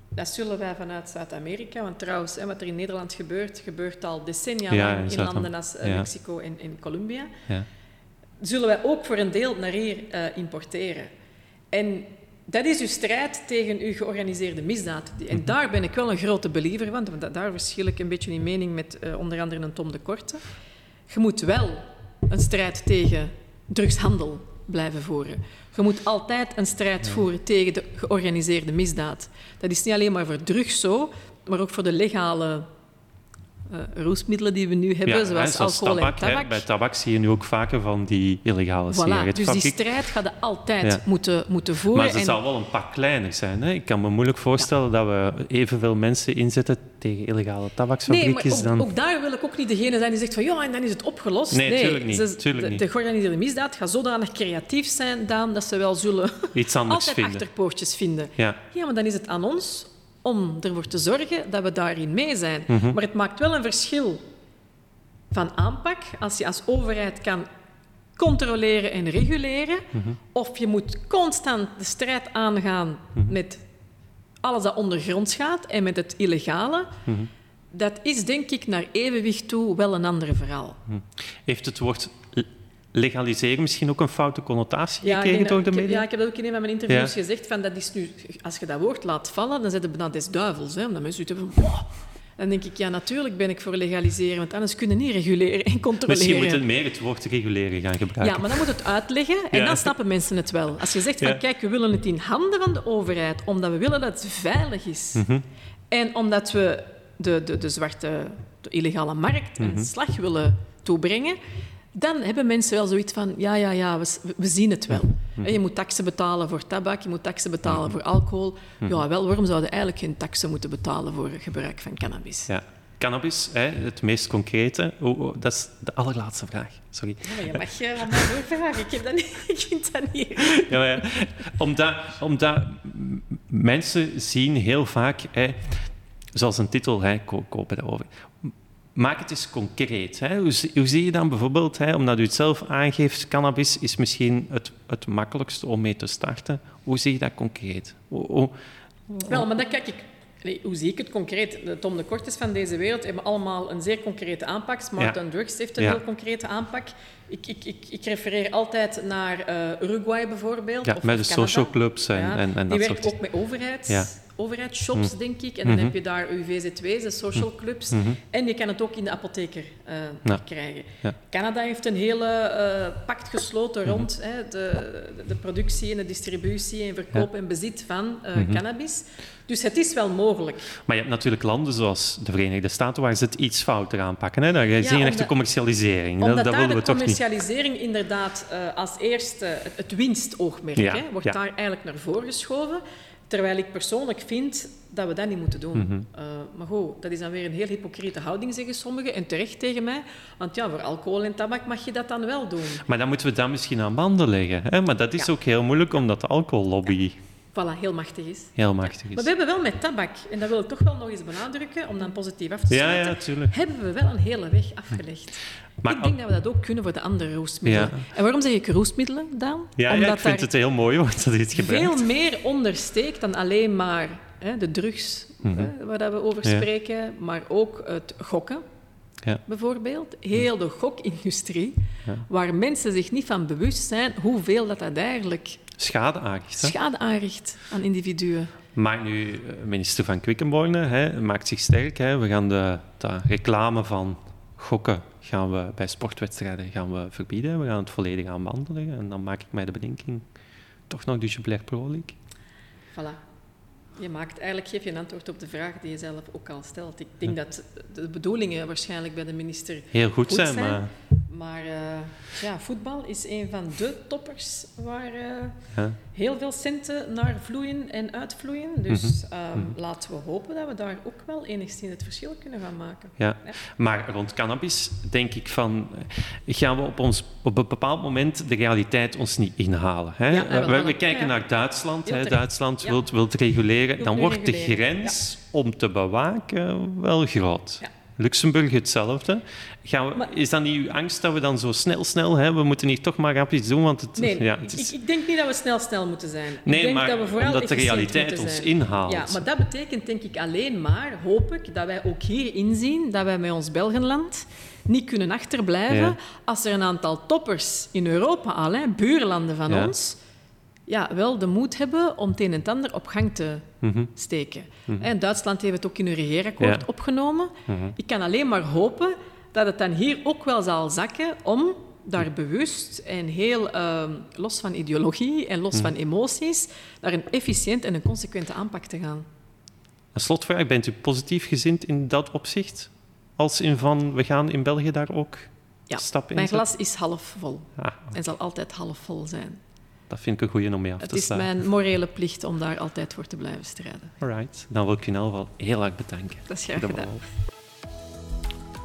dat zullen wij vanuit Zuid-Amerika, want trouwens, hè, wat er in Nederland gebeurt, gebeurt al decennia Ja, lang in landen als eh. Mexico en, en Colombia. Ja. Zullen wij ook voor een deel naar hier eh, importeren. En dat is uw strijd tegen uw georganiseerde misdaad. Mhm. En daar ben ik wel een grote believer van, want da- daar verschil ik een beetje in mening met eh, onder andere een Tom de Korte. Je moet wel een strijd tegen drugshandel blijven voeren. Je moet altijd een strijd voeren tegen de georganiseerde misdaad. Dat is niet alleen maar voor drugs zo, maar ook voor de legale eh, roesmiddelen die we nu hebben, Ja, zoals, hè, alcohol tabak, en hè. Bij tabak zie je nu ook vaker van die illegale Voilà, dus die strijd gaat je altijd Ja. moeten, moeten voeren. Maar ze en zal wel een pak kleiner zijn. Hè? Ik kan me moeilijk voorstellen dat we evenveel mensen inzetten tegen illegale Nee, maar tabaksfabriekjes ook, dan... ook daar wil ik ook niet degene zijn die zegt van ja, en dan is het opgelost. Nee, tuurlijk niet, ze- de, niet. de georganiseerde misdaad gaat zodanig creatief zijn, Daan, dat ze wel zullen Iets anders altijd vinden. achterpoortjes vinden. Ja. Ja, maar dan is het aan ons om ervoor te zorgen dat we daarin mee zijn. Mhm. Maar het maakt wel een verschil van aanpak als je als overheid kan controleren en reguleren, Mhm. of je moet constant de strijd aangaan met alles dat ondergronds gaat en met het illegale, Mhm. dat is denk ik naar evenwicht toe wel een ander verhaal. Heeft het woord legaliseren misschien ook een foute connotatie ik gekregen door de media? ja, ik heb dat ook in een van mijn interviews Ja. gezegd. Van, dat is nu, als je dat woord laat vallen, dan zit het bijna des duivels. Hè, omdat mensen hebben van... "Wow." Dan denk ik, ja, natuurlijk ben ik voor legaliseren, want anders kunnen niet reguleren en controleren. Misschien moet het meer het woord reguleren gaan gebruiken. Ja, maar dan moet het uitleggen en Ja. dan snappen mensen het wel. Als je zegt van Ja. kijk, we willen het in handen van de overheid, omdat we willen dat het veilig is. Mhm. En omdat we de, de, de zwarte, de illegale markt Mhm. een slag willen toebrengen, dan hebben mensen wel zoiets van ja, ja, ja, we, zien het wel. En Je moet taksen betalen voor tabak, je moet taksen betalen voor alcohol. Mhm. Ja, wel, waarom zouden we eigenlijk geen taksen moeten betalen voor het gebruik van cannabis? Ja. Cannabis, hè, het meest concrete. Oh, oh, dat is de allerlaatste vraag. Sorry. Ja, je mag je aan mij doorvragen. Ik, heb dat niet, ik vind dat niet. Ja, omdat, mensen zien heel vaak, hè, zoals een titel, hè, ko- kopen daarover. Maak het eens concreet. Hè. Hoe, zie- hoe zie je dan bijvoorbeeld, hè, omdat u het zelf aangeeft, cannabis is misschien het, het makkelijkste om mee te starten. Hoe zie je dat concreet? Wel, maar dan kijk ik... Nee, hoe zie ik het concreet? De Tom de Kortes van deze wereld hebben allemaal een zeer concrete aanpak. Smart Ja. on Drugs heeft een Ja. heel concrete aanpak. Ik, ik, ik, ik refereer altijd naar eh, Uruguay bijvoorbeeld. ja, of met de Canada. social clubs en, Ja, en, en die dat werkt soort ook met overheids, Ja. overheidsshops, denk ik. En dan Mhm. heb je daar uw VZ2's, de social clubs. Mhm. En je kan het ook in de apotheker eh, Ja. krijgen. Canada heeft een hele eh, pact gesloten Mhm. rond hè, de, de productie en de distributie en verkoop en bezit van Mhm. cannabis. Dus het is wel mogelijk. Maar je hebt natuurlijk landen zoals de Verenigde Staten waar ze het iets fouter aanpakken. Hè? Daar zie je echt de commercialisering. Dat, willen we toch niet. Commercialisering inderdaad eh, als eerste het, het winstoogmerk Ja, hè, wordt ja. daar eigenlijk naar voren geschoven. Terwijl ik persoonlijk vind dat we dat niet moeten doen. Mhm. Eh, maar goed, dat is dan weer een heel hypocriete houding, zeggen sommigen. En terecht tegen mij. Want ja, voor alcohol en tabak mag je dat dan wel doen. Maar dan moeten we dat misschien aan banden leggen. Hè? Maar dat is Ja. ook heel moeilijk, omdat de alcohollobby Voilà, heel machtig is. heel machtig Maar is. we hebben wel met tabak, en dat wil ik toch wel nog eens benadrukken, om dan positief af te Ja, sluiten, ja, tuurlijk. hebben we wel een hele weg afgelegd. Maar ik denk dat we dat ook kunnen voor de andere roestmiddelen. Ja. En waarom zeg ik roestmiddelen, Daan? Ja, ja, Omdat ik vind het heel mooi hoor, dat je het gebruikt. veel meer onder steekt dan alleen maar hè, de drugs Mhm. hè, waar dat we over Ja. spreken, maar ook het gokken. Ja. Bijvoorbeeld, heel de gokindustrie, Ja. waar mensen zich niet van bewust zijn hoeveel dat, dat eigenlijk Schade aangericht. hè. schade aanricht aan individuen. Maakt nu eh, minister van Quickenborne, maakt zich sterk. Hè. We gaan de, de reclame van gokken gaan we bij sportwedstrijden gaan we verbieden. We gaan het volledig aanwandelen. En dan maak ik mij de bedenking, toch nog de Jubilair Pro League. Voilà. Je maakt eigenlijk geef je een antwoord op de vraag die je zelf ook al stelt. Ik denk dat de bedoelingen waarschijnlijk bij de minister Heel goed, Goed zijn, zijn. maar... Maar eh, ja, voetbal is een van de toppers waar eh, Ja. heel veel centen naar vloeien en uitvloeien. Dus ehm, laten we hopen dat we daar ook wel enigszins het verschil kunnen gaan maken. Ja. Ja. Maar rond cannabis denk ik van, eh, gaan we op, ons, op een bepaald moment de realiteit ons niet inhalen. Hè? Ja, we, we kijken naar Duitsland. Hè? Duitsland wil wilt reguleren. Dan wordt de grens om te bewaken wel groot. Ja. Luxemburg hetzelfde. Gaan we, Maar- is dan niet uw angst dat we dan zo snel, snel... Hè? We moeten hier toch maar rap iets doen, want het, Nee, ja, ik, het is... ik, ik denk niet dat we snel snel moeten zijn. ik Nee, denk maar dat we vooral omdat de realiteit ons inhaalt. Ja, maar dat betekent denk ik alleen maar, hoop ik, dat wij ook hier inzien dat wij met ons Belgenland niet kunnen achterblijven Ja. als er een aantal toppers in Europa al, hè, buurlanden van Ja. ons, ja, wel de moed hebben om het een en het ander op gang te Mhm, steken. En Duitsland heeft het ook in hun regeerakkoord Ja. opgenomen. mhm. Ik kan alleen maar hopen dat het dan hier ook wel zal zakken om daar bewust en heel ehm, los van ideologie en los van emoties naar een efficiënt en een consequente aanpak te gaan. Een slotvraag, bent u positief gezind in dat opzicht? Als in van, we gaan in België daar ook Ja, stappen in Mijn glas is half vol Ah, en zal altijd half vol zijn. Dat vind ik een goeie om mee af Het te is sluiten. mijn morele plicht om daar altijd voor te blijven strijden. Alright, dan wil ik u in ieder geval heel erg bedanken. Dat is graag gedaan.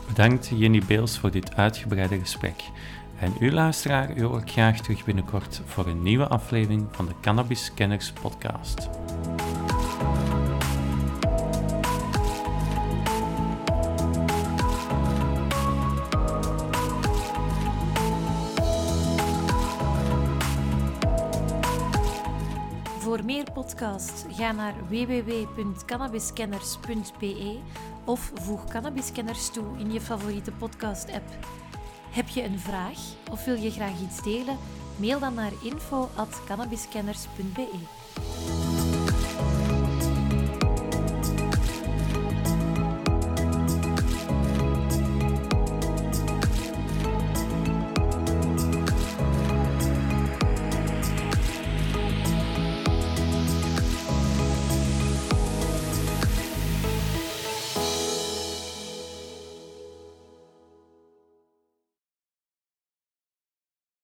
Bedankt Jenny Beels voor dit uitgebreide gesprek. En u luisteraar, u hoort graag terug binnenkort voor een nieuwe aflevering van de Cannabis Kenners podcast. Meer podcasts ga naar www.cannabiscanners.be of voeg Cannabiscanners toe in je favoriete podcast-app. Heb je een vraag of wil je graag iets delen? Mail dan naar info.cannabiscanners.be.